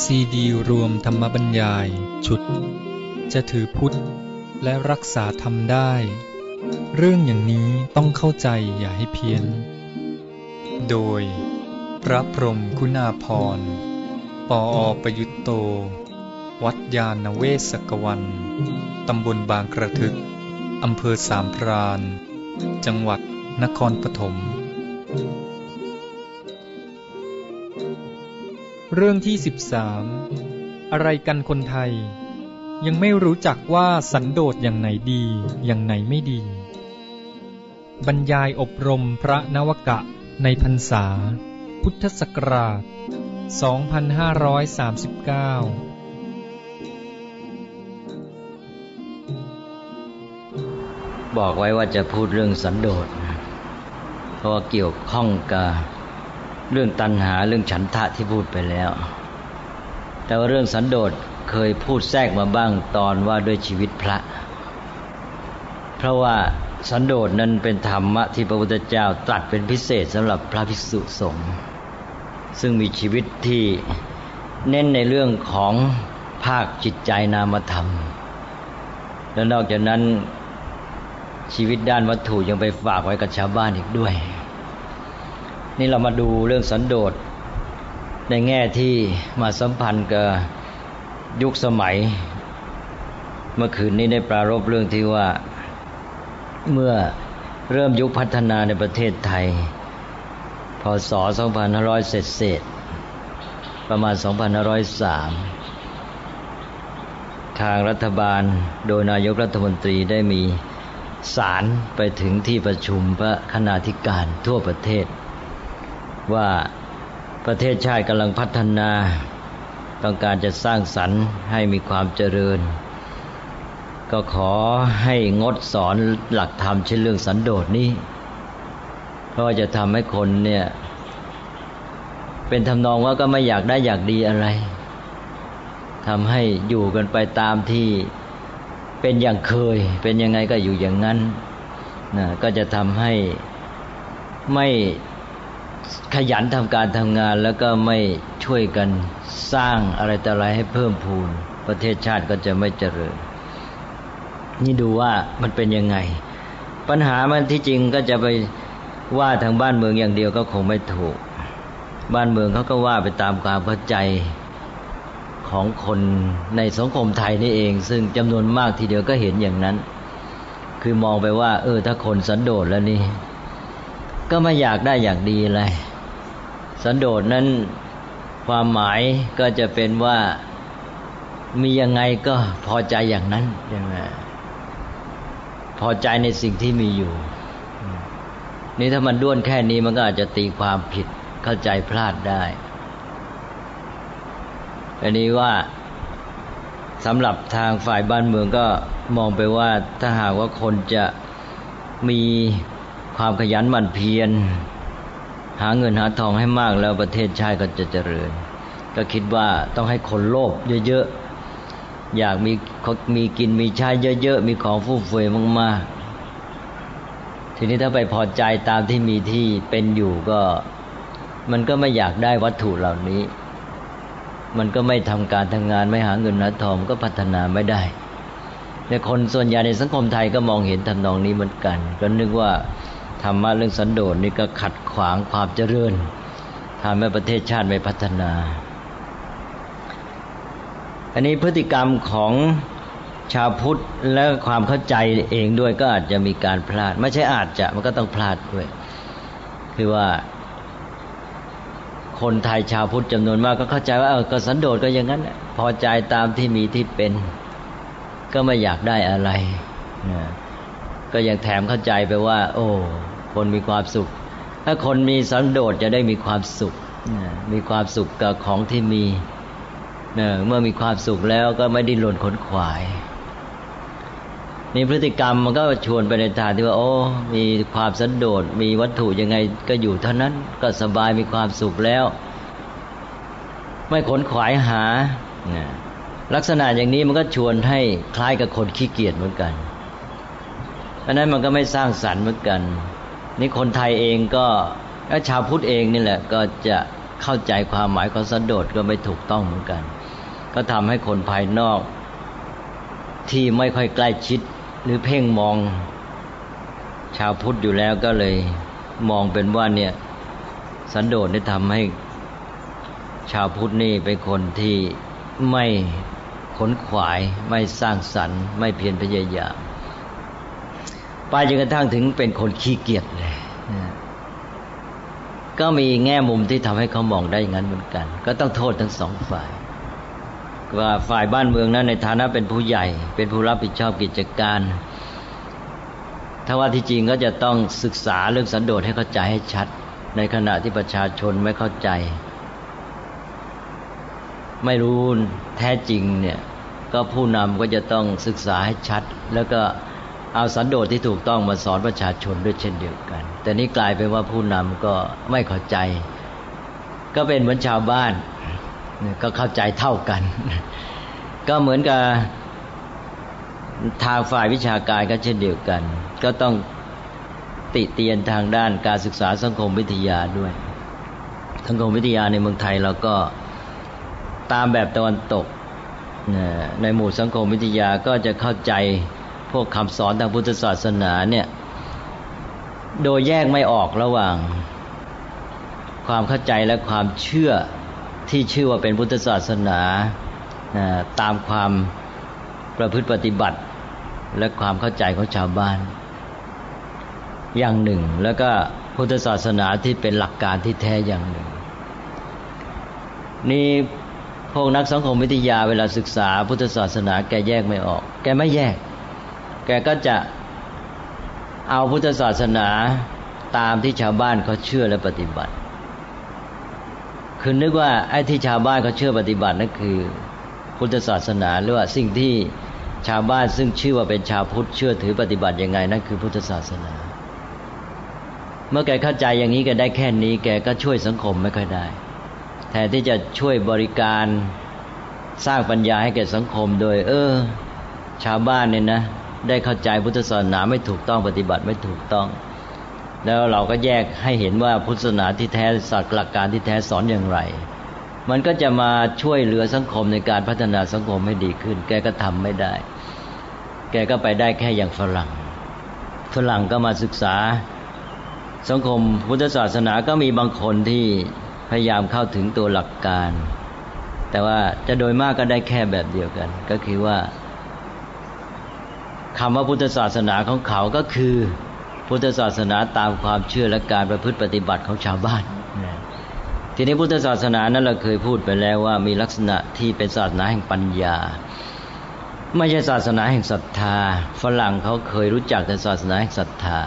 ซีดีรวมธรรมบรรยาย ชุด จะถือพุทธ และรักษาธรรมได้ เรื่องอย่างนี้ต้องเข้าใจอย่าให้เพี้ยน โดย พระพรมคุณาพร ปออประยุตโต วัดยาณเวศกวัน ตำบลบางกระทึก อำเภอสามพราน จังหวัดนครปฐม เรื่องที่ 13 อะไรกันคนไทย ยังไม่รู้จักว่าสันโดษอย่างไหนดี อย่างไหนไม่ดี บรรยายอบรมพระนวกะในพรรษา พุทธศักราช 2539 บอกไว้ว่าจะพูดเรื่องสันโดษเพราะว่าเกี่ยวข้องกับ เรื่องตัณหาเรื่องฉันทะที่พูดไปแล้ว แต่ว่าเรื่องสันโดษเคยพูดแทรกมาบ้างตอนว่าด้วยชีวิตพระ เพราะว่าสันโดษนั้นเป็นธรรมะที่พระพุทธเจ้าตรัสเป็นพิเศษสำหรับพระภิกษุสงฆ์ซึ่งมีชีวิตที่เน้นในเรื่องของภาคจิตใจนามธรรม และนอกจากนั้นชีวิตด้านวัตถุยังไปฝากไว้กับชาวบ้านอีกด้วย นี่เรามาดูเรื่องสันโดษในแง่ที่มาสัมพันธ์กับยุคสมัย เมื่อคืนนี้ได้ปรารบเรื่องที่ว่าเมื่อเริ่มยุคพัฒนาในประเทศไทย พศ 2500 เศษเศษประมาณ 2503 ทางรัฐบาลโดยนายกรัฐมนตรีได้มีสารไปถึงที่ประชุมพระคณาธิการทั่วประเทศ ว่าประเทศชาติกำลังพัฒนา ต้องการจะสร้างสรรค์ให้มีความเจริญ ก็ขอให้งดสอนหลักธรรมเช่นเรื่องสันโดษนี้ เพราะจะทำให้คนเนี่ย เป็นทำนองว่าก็ไม่อยากได้อยากดีอะไรทำให้อยู่กันไปตามที่เป็นอย่างเคย เป็นยังไงก็อยู่อย่างนั้นนะก็จะทำให้ไม่ ขยันทำการทำงานแล้วก็ไม่ช่วยกันสร้างอะไรต่อะไรให้เพิ่มพูน ประเทศชาติก็จะไม่เจริญ นี่ดูว่ามันเป็นยังไง ปัญหามันที่จริงก็จะไปว่าทางบ้านเมืองอย่างเดียวก็คงไม่ถูก บ้านเมืองเขาก็ว่าไปตามความเข้าใจของคนในสังคมไทยนี่เอง ซึ่งจำนวนมากทีเดียวก็เห็นอย่างนั้น คือมองไปว่า เออ ถ้าคนสันโดษแล้วนี่ ก็ไม่อยากได้อยากดีอะไร สันโดษนั้นความหมายก็จะเป็นว่ามียังไงก็พอใจอย่างนั้นใช่ไหมพอใจในสิ่งที่มีอยู่ นี่ถ้ามันด้วนแค่นี้มันก็อาจจะตีความผิดเข้าใจพลาดได้อันนี้ว่าสำหรับทางฝ่ายบ้านเมืองก็มองไปว่าถ้าหากว่าคนจะมี ความขยันหมั่นเพียร หาเงินหาทองให้มากแล้วประเทศชาติก็จะเจริญ ก็คิดว่าต้องให้คนโลภเยอะๆ อยากมีมีกินมีใช้เยอะๆ มีของฟุ่มเฟือยมากๆ ทีนี้ถ้าไปพอใจตามที่มีที่เป็นอยู่ก็ มันก็ไม่อยากได้วัตถุเหล่านี้ มันก็ไม่ทำการทำงานไม่หาเงินหาทองก็พัฒนาไม่ได้แต่คนส่วนใหญ่ในสังคมไทยก็มองเห็นทำนองนี้เหมือนกัน ก็นึกว่า ธรรมะเรื่องสันโดษนี่ก็ขัดขวางความเจริญทำให้ประเทศชาติไม่พัฒนา อันนี้พฤติกรรมของชาวพุทธและความเข้าใจเองด้วยก็อาจจะมีการพลาด ไม่ใช่อาจจะมันก็ต้องพลาดด้วย คือว่า คนไทยชาวพุทธจำนวนมากก็เข้าใจว่าเออก็สันโดษก็อย่างนั้น พอใจตามที่มีที่เป็น ก็ไม่อยากได้อะไรนะ ก็ยังแถมเข้าใจไปว่า โอ้ คนมีความสุข ถ้าคนมีสันโดษจะได้มีความสุข มีความสุขกับของที่มีเมื่อมีความสุขแล้วก็ไม่ดิ้นรนขนขวายนี่พฤติกรรมมันก็ชวนไปในทางที่ว่า โอ้ มีความสันโดษมีวัตถุยังไงก็อยู่เท่านั้นก็สบายมีความสุขแล้ว ไม่ขนขวายหาลักษณะอย่างนี้มันก็ชวนให้คล้ายกับคนขี้เกียจเหมือนกัน เพราะนั้นมันก็ไม่สร้างสรรค์เหมือนกัน นี่คนไทยเองก็แล้วชาวพุทธเองนี่แหละก็จะเข้าใจความหมายของสันโดษก็ไม่ถูกต้องเหมือนกัน ก็ทำให้คนภายนอก ที่ไม่ค่อยใกล้ชิดหรือเพ่งมอง ชาวพุทธอยู่แล้วก็เลยมองเป็นว่าเนี่ย สันโดษนี่ทำให้ ชาวพุทธนี่เป็นคนที่ไม่ขนขวาย ไม่สร้างสรรค์ ไม่เพียรพยายาม ไปจนกระทั่งถึงเป็นคนขี้เกียจเลยก็มีแง่มุมที่ทำให้เขามองได้อย่างนั้นเหมือนกัน ก็ต้องโทษทั้งสองฝ่ายว่าฝ่ายบ้านเมืองนั้นในฐานะเป็นผู้ใหญ่ เป็นผู้รับผิดชอบกิจการ ถ้าว่าที่จริงก็จะต้องศึกษาเรื่องสันโดษให้เข้าใจให้ชัด ในขณะที่ประชาชนไม่เข้าใจ ไม่รู้แท้จริงเนี่ย ก็ผู้นำก็จะต้องศึกษาให้ชัด แล้วก็ เอาสันโดษที่ถูกต้องมาสอนประชาชนด้วยเช่นเดียวกัน แต่นี้กลายเป็นว่าผู้นำก็ไม่เข้าใจ ก็เป็นเหมือนชาวบ้าน ก็เข้าใจเท่ากัน ก็เหมือนกับทางฝ่ายวิชาการก็เช่นเดียวกัน ก็ต้องติเตียนทางด้านการศึกษาสังคมวิทยาด้วย สังคมวิทยาในเมืองไทยเราก็ตามแบบตะวันตก ในหมู่สังคมวิทยาก็จะเข้าใจ พวกคำสอนทางพุทธศาสนาเนี่ย โดยแยกไม่ออกระหว่าง ความเข้าใจและความเชื่อที่ชื่อว่าเป็นพุทธศาสนาตามความประพฤติปฏิบัติ และความเข้าใจของชาวบ้าน อย่างหนึ่ง แล้วก็พุทธศาสนาที่เป็นหลักการที่แท้อย่างหนึ่ง นี่พวกนักสังคมวิทยาเวลาศึกษาพุทธศาสนาแกแยกไม่ออก แกไม่แยก แกก็จะเอาพุทธศาสนาตามที่ชาวบ้านเขาเชื่อและปฏิบัติ คือนึกว่าไอ้ที่ชาวบ้านเขาเชื่อปฏิบัตินั่นคือ พุทธศาสนาหรือว่าสิ่งที่ชาวบ้านซึ่งชื่อว่าเป็นชาวพุทธเชื่อถือปฏิบัติยังไงนั่นคือพุทธศาสนา เมื่อแกเข้าใจอย่างนี้แกได้แค่นี้ แกก็ช่วยสังคมไม่ค่อยได้ แทนที่จะช่วยบริการสร้างปัญญาให้แก่สังคมโดย เออ ชาวบ้านเนี่ยนะ ได้เข้าใจพุทธศาสนาไม่ถูกต้องปฏิบัติไม่ถูกต้อง แล้วเราก็แยกให้เห็นว่าพุทธศาสนาที่แท้สักหลักการที่แท้สอนอย่างไร มันก็จะมาช่วยเหลือสังคมในการพัฒนาสังคมให้ดีขึ้น แกก็ทำไม่ได้ แกก็ไปได้แค่อย่างฝรั่ง ฝรั่งก็มาศึกษา สังคมพุทธศาสนาก็มีบางคนที่พยายามเข้าถึงตัวหลักการ แต่ว่าจะโดยมากก็ได้แค่แบบเดียวกัน ก็คือว่า คำว่าพุทธศาสนาของเขาก็คือ พุทธศาสนาตามความเชื่อและการประพฤติปฏิบัติของชาวบ้าน ทีนี้พุทธศาสนานั้นเราเคยพูดไปแล้วว่ามีลักษณะที่เป็นศาสนาแห่งปัญญา ไม่ใช่ศาสนาแห่งศรัทธา ฝรั่งเขาเคยรู้จักแต่ศาสนาแห่งศรัทธา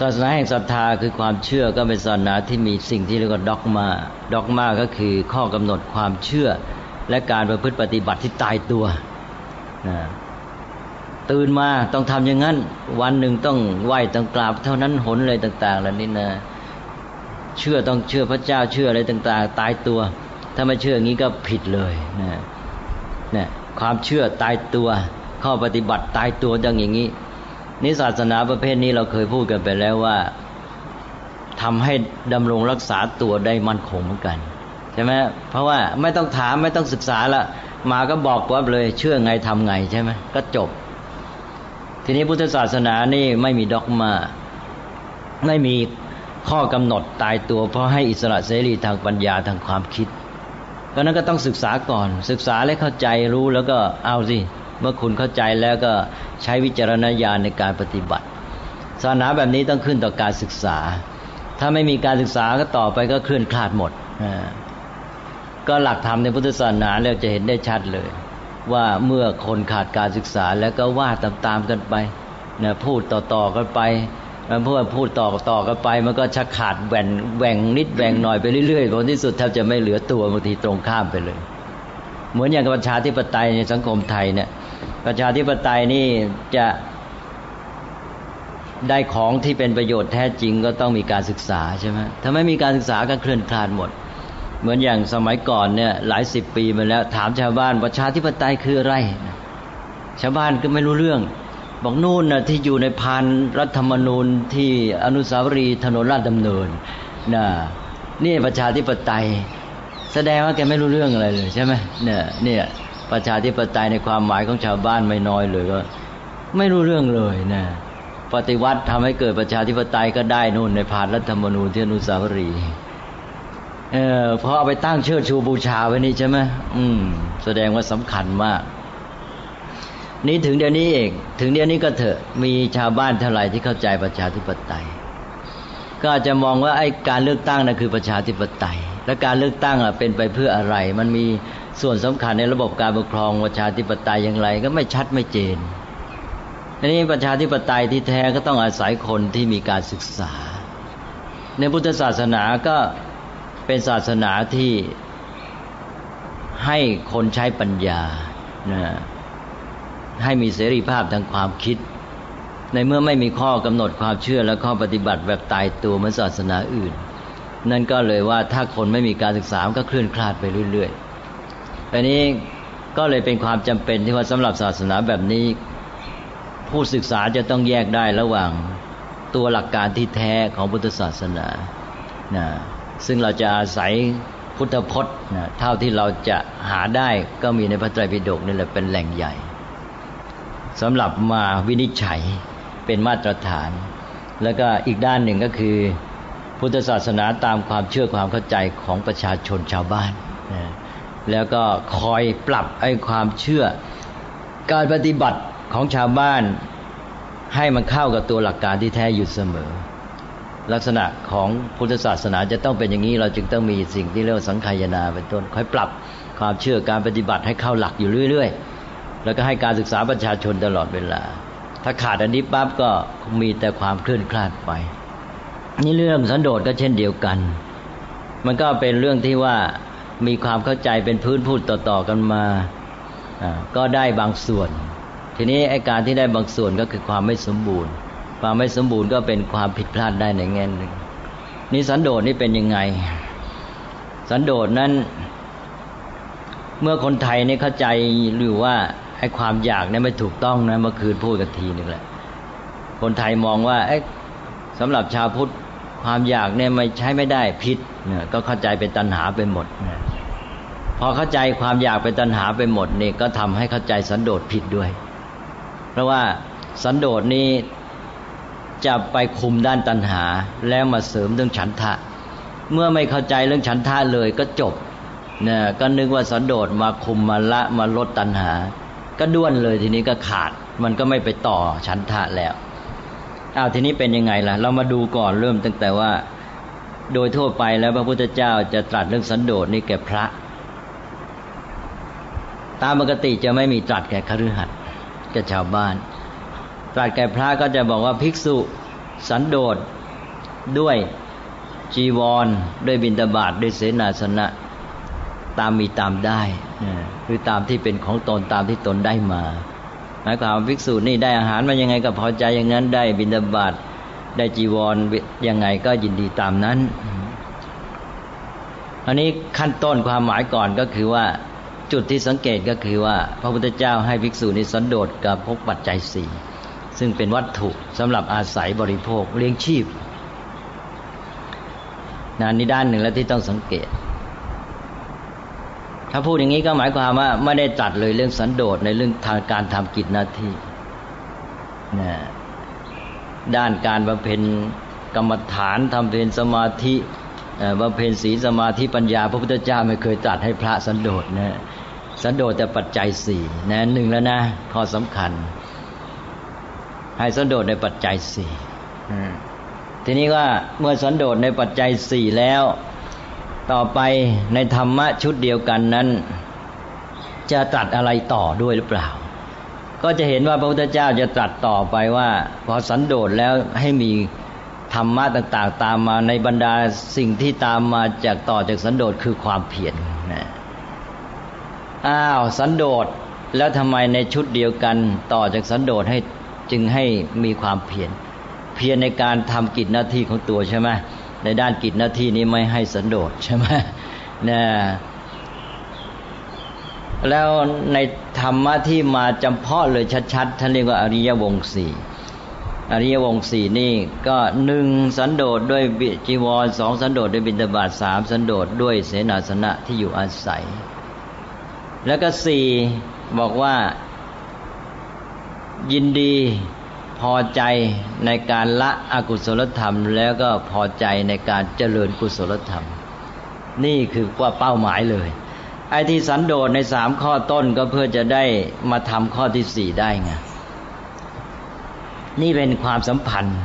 ศาสนาแห่งศรัทธาคือความเชื่อก็เป็นศาสนาที่มีสิ่งที่เรียกว่าด็อกมาด็อกมาก็คือข้อกำหนดความเชื่อและการประพฤติปฏิบัติที่ตายตัว ตื่นมาต้องทำอย่างนั้น วันหนึ่งต้องไหวต้องกราบเท่านั้นหนเลยต่างๆเหล่านี้นะเชื่อต้องเชื่อพระเจ้าเชื่ออะไรต่าง ๆ ตายตัว ถ้าไม่เชื่ออย่างนี้ก็ผิดเลยนะนะความเชื่อตายตัว ข้อปฏิบัติตายตัวดังอย่างนี้นิศาสนาประเภทนี้เราเคยพูดกันไปแล้วว่าทำให้ดำรงรักษาตัวได้มั่นคงเหมือนกันใช่ไหมเพราะว่าไม่ต้องถามไม่ต้องศึกษาละมาก็บอกว่าเลย เชื่อไงทำไงใช่ไหมก็จบ ทีนี้พุทธศาสนานี่ไม่มีด็อกมา ไม่มีข้อกำหนดตายตัว เพราะให้อิสระเสรีทางปัญญาทางความคิดก็นั้นก็ต้องศึกษาก่อน ศึกษาและเข้าใจรู้แล้วก็เอาสิเมื่อคุณเข้าใจแล้วก็ใช้วิจารณญาณในการปฏิบัติ ศาสนาแบบนี้ต้องขึ้นต่อการศึกษา ถ้าไม่มีการศึกษาก็ต่อไปก็เคลื่อนคลาดหมด ก็หลักธรรมในพุทธศาสนาเราจะเห็นได้ชัดเลย ว่าเมื่อคนขาดการศึกษาแล้วก็ว่าตามๆกันไปนะพูดต่อๆกันไปมันพูดพูดต่อต่อกันไปมันก็ชักขาดแหว่งแหว่งนิดแหว่งหน่อยไปเรื่อยๆผลที่สุดแทบจะไม่เหลือตัวบางทีตรงข้ามไปเลย เหมือนอย่างประชาธิปไตยในสังคมไทยเนี่ยประชาธิปไตยนี่จะได้ของที่เป็นประโยชน์แท้จริงก็ต้องมีการศึกษาใช่ไหมถ้าไม่มีการศึกษาก็เคลื่อนคลาดหมด เหมือนอย่างสมัยก่อนเนี่ยหลายสิบปีมาแล้ว ถามชาวบ้านประชาธิปไตยคืออะไร ชาวบ้านก็ไม่รู้เรื่อง บอกนู่นนะที่อยู่ในพานรัฐธรรมนูญที่อนุสาวรีย์ถนนราชดำเนินนะนี่ประชาธิปไตย แสดงว่าแกไม่รู้เรื่องอะไรเลยใช่ไหมเนี่ยเนี่ยประชาธิปไตยในความหมายของชาวบ้านไม่น้อยเลยก็ ไม่รู้เรื่องเลยนะปฏิวัติทำให้เกิดประชาธิปไตยก็ได้นู่นในพานรัฐธรรมนูญที่อนุสาวรีย์ เออพอเอาไปตั้งเชิดชูบูชาไว้นี่ใช่ไหมอืม แสดงว่าสำคัญมาก นี่ถึงเดี๋ยวนี้เอง ถึงเดี๋ยวนี้ก็เถอะ มีชาวบ้านเท่าไหร่ที่เข้าใจประชาธิปไตย ก็อาจจะมองว่าไอ้การเลือกตั้งนั่นคือประชาธิปไตย และการเลือกตั้งอะเป็นไปเพื่ออะไร มันมีส่วนสำคัญในระบบการปกครองประชาธิปไตยอย่างไร ก็ไม่ชัดไม่เจนทีนี้ประชาธิปไตยที่แท้ก็ต้องอาศัยคนที่มีการศึกษา ในพุทธศาสนาก็ เป็นศาสนาที่ให้คนใช้ปัญญานะให้มีเสรีภาพทางความคิด ในเมื่อไม่มีข้อกำหนดความเชื่อและข้อปฏิบัติแบบตายตัวเหมือนศาสนาอื่น นั่นก็เลยว่าถ้าคนไม่มีการศึกษาก็เคลื่อนคลาดไปเรื่อยๆอันนี้ก็เลยเป็นความจำเป็นที่ว่าสำหรับศาสนาแบบนี้ ผู้ศึกษาจะต้องแยกได้ระหว่างตัวหลักการที่แท้ของพุทธศาสนานะ ซึ่งเราจะอาศัยพุทธพจน์นะเท่าที่เราจะหาได้ก็มีในพระไตรปิฎกนี่แหละเป็นแหล่งใหญ่สำหรับมาวินิจฉัยเป็นมาตรฐาน แล้วก็อีกด้านหนึ่งก็คือ พุทธศาสนาตามความเชื่อความเข้าใจของประชาชนชาวบ้านนะแล้วก็คอยปรับไอ้ความเชื่อ การปฏิบัติของชาวบ้านให้มันเข้ากับตัวหลักการที่แท้อยู่เสมอ ลักษณะของพุทธศาสนาจะต้องเป็นอย่างนี้ เราจึงต้องมีสิ่งที่เรียกว่าสังขายนาเป็นต้นคอยปรับความเชื่อการปฏิบัติให้เข้าหลักอยู่เรื่อย ๆ แล้วก็ให้การศึกษาประชาชนตลอดเวลา ถ้าขาดอันนี้ปั๊บก็มีแต่ความเคลื่อนคลาดไป นี่เรื่องสันโดษก็เช่นเดียวกัน มันก็เป็นเรื่องที่ว่ามีความเข้าใจเป็นพื้นพูดต่อๆกันมาก็ได้บางส่วน ทีนี้ไอการที่ได้บางส่วนก็คือความไม่สมบูรณ์ ความไม่สมบูรณ์ก็เป็นความผิดพลาดได้ในแง่หนึ่งนี่สันโดษนี่เป็นยังไง สันโดษนั้น เมื่อคนไทยนี่เข้าใจหรือว่าไอ้ความอยากนี่ไม่ถูกต้องนะเมื่อคืนพูดกันทีนึงแหละ คนไทยมองว่าไอ้สำหรับชาวพุทธความอยากเนี่ยไม่ใช้ไม่ได้ผิดเนี่ยก็เข้าใจเป็นตัณหาไปหมดนะพอเข้าใจความอยากเป็นตัณหาไปหมดนี่ก็ทำให้เข้าใจสันโดษผิดด้วย เพราะว่าสันโดษนี้ จะไปคุมด้านตัณหา แล้วมาเสริมเรื่องฉันทะ เมื่อไม่เข้าใจเรื่องฉันทะเลยก็จบเนี่ยก็นึกว่าสันโดษมาคุมมาละมาลดตัณหา ก็ด้วนเลยทีนี้ก็ขาด มันก็ไม่ไปต่อฉันทะแล้วอ้าวทีนี้เป็นยังไงล่ะ เรามาดูก่อนเริ่มตั้งแต่ว่า โดยทั่วไปแล้วพระพุทธเจ้าจะตรัสเรื่องสันโดษนี่แก่พระ ตามปกติจะไม่มีตรัสแก่คฤหัสถ์แก่ชาวบ้าน ตรัสแก่พระก็จะบอกว่าภิกษุสันโดษด้วยจีวร ด้วยบิณฑบาตด้วยเสนาสนะ ตามมีตามได้คือตามที่เป็นของตนตามที่ตนได้มาหมายความภิกษุนี่ได้อาหารมายังไงก็พอใจอย่างนั้นได้บิณฑบาตได้จีวรยังไงก็ยินดีตามนั้นอันนี้ขั้นต้นความหมายก่อนก็คือว่าจุดที่สังเกตก็คือว่า พระพุทธเจ้าให้ภิกษุนี้สันโดษกับพกปัจจัยสี่ ซึ่งเป็นวัตถุสำหรับอาศัยบริโภคเลี้ยงชีพนะนี่ด้านหนึ่งแล้วที่ต้องสังเกต ถ้าพูดอย่างนี้ก็หมายความว่าไม่ได้ตัดเลยเรื่องสันโดษในเรื่องทางการทำกิจหน้าที่นะด้านการบำเพ็ญกรรมฐานทำเพญสมาธิบำเพ็ญศีลสมาธิปัญญา พระพุทธเจ้าไม่เคยตัดให้พระสันโดษนะสันโดษแต่ปัจจัยสี่นะหนึ่งแล้วนะข้อสำคัญ ให้สันโดษในปัจจัยสี่ทีนี้ว่าเมื่อสันโดษในปัจจัยสี่แล้ว ต่อไปในธรรมะชุดเดียวกันนั้น จะตรัสอะไรต่อด้วยหรือเปล่า ก็จะเห็นว่าพระพุทธเจ้าจะตรัสต่อไปว่า พอสันโดษแล้วให้มีธรรมะต่างๆ ตามมาในบรรดาสิ่งที่ตามมาจากต่อจากสันโดษคือความเพียรนะอ้าวสันโดษแล้วทำไมในชุดเดียวกันต่อจากสันโดษให้ จึงให้มีความเพียรเพียรในการทำกิจหน้าที่ของตัวใช่ไหมในด้านกิจหน้าที่นี้ไม่ให้สันโดษใช่ไหมนี่ยแล้วในธรรมะที่มาจำเพาะเลยชัดๆท่านเรียกว่าอริยวงสี่อริยวงสี่นี่ก็หนึ่งสันโดษด้วยจีวรสองสันโดษด้วยบิณฑบาตสามสันโดษด้วยเสนาสนะที่อยู่อาศัย แล้วก็สี่บอกว่า ยินดีพอใจในการละอกุศลธรรม แล้วก็พอใจในการเจริญกุศลธรรม นี่คือว่าเป้าหมายเลยไอ้ที่สันโดษในสามข้อต้นก็เพื่อจะได้มาทำข้อที่สี่ได้ไงนี่เป็นความสัมพันธ์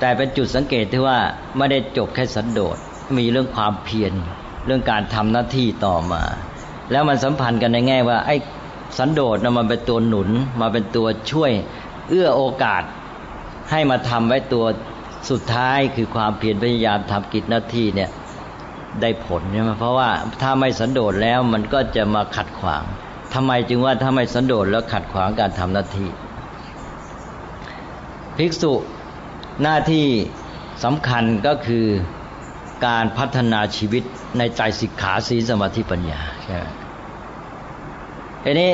แต่เป็นจุดสังเกตที่ว่าไม่ได้จบแค่สันโดษมีเรื่องความเพียรเรื่องการทำหน้าที่ต่อมา แล้วมันสัมพันธ์กันในแง่ว่าไอ้ สันโดษนะมันเป็นตัวหนุนมาเป็นตัวช่วย เอื้อโอกาสให้มาทำไว้ตัวสุดท้ายคือความเพียรพยายามทำกิจหน้าที่เนี่ยได้ผลใช่ไหมเพราะว่าถ้าไม่สันโดษแล้วมันก็จะมาขัดขวางทำไมจึงว่าถ้าไม่สันโดษแล้วขัดขวางการทำหน้าที่ ภิกษุหน้าที่สำคัญก็คือการพัฒนาชีวิตในใจสิกขาสีสมาธิปัญญาใช่ไหม ทีนี้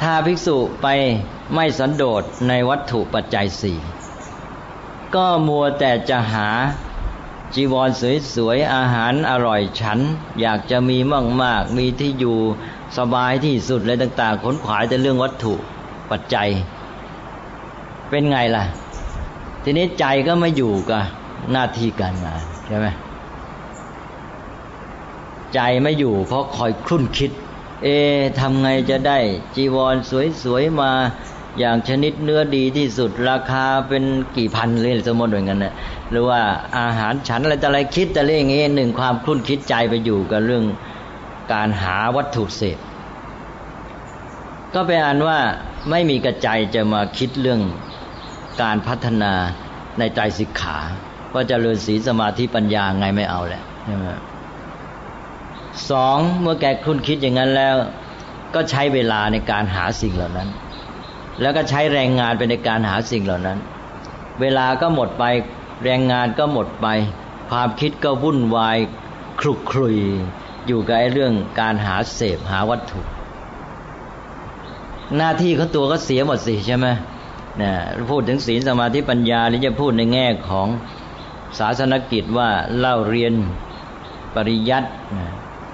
ถ้าภิกษุไปไม่สันโดษในวัตถุปัจจัยสี่ก็มัวแต่จะหาจีวรสวยๆ อาหารอร่อยฉัน อยากจะมีมั่งมากมีที่อยู่สบายที่สุดเลยต่างๆขนขวายแต่เรื่องวัตถุปัจจัย เป็นไงล่ะ ทีนี้ใจก็ไม่อยู่กับหน้าที่การงานใช่ไหมใจไม่อยู่เพราะคอยคลุ่นคิด เอทำไงจะได้ จีวรสวยๆมาอย่างชนิดเนื้อดีที่สุดราคาเป็นกี่พันเลยสมมติเหมือนกันนะหรือว่าอาหารฉันอะไรแต่อะไรคิดแต่เรื่องนี้หนึ่งความคลุ่นคิดใจไปอยู่กับเรื่องการหาวัตถุเสพก็เป็นอันว่าไม่มีกระใจจะมาคิดเรื่องการพัฒนาในใจสิกขา ว่าจะเริญศีสมาธิปัญญาไงไม่เอาแหละใช่ไหม สองเมื่อแกคลุ่นคิดอย่างนั้นแล้ว ก็ใช้เวลาในการหาสิ่งเหล่านั้น แล้วก็ใช้แรงงานไปในการหาสิ่งเหล่านั้น เวลาก็หมดไปแรงงานก็หมดไป ความคิดก็วุ่นวายคลุกคลุย อยู่กับไอ้เรื่องการหาเสพหาวัตถุ หน้าที่เขาตัวก็เสียหมดสิใช่ไหมนะพูดถึงศีลสมาธิปัญญาหรือจะพูดในแง่ของศาสนกิจว่าเล่าเรียนปริยัติ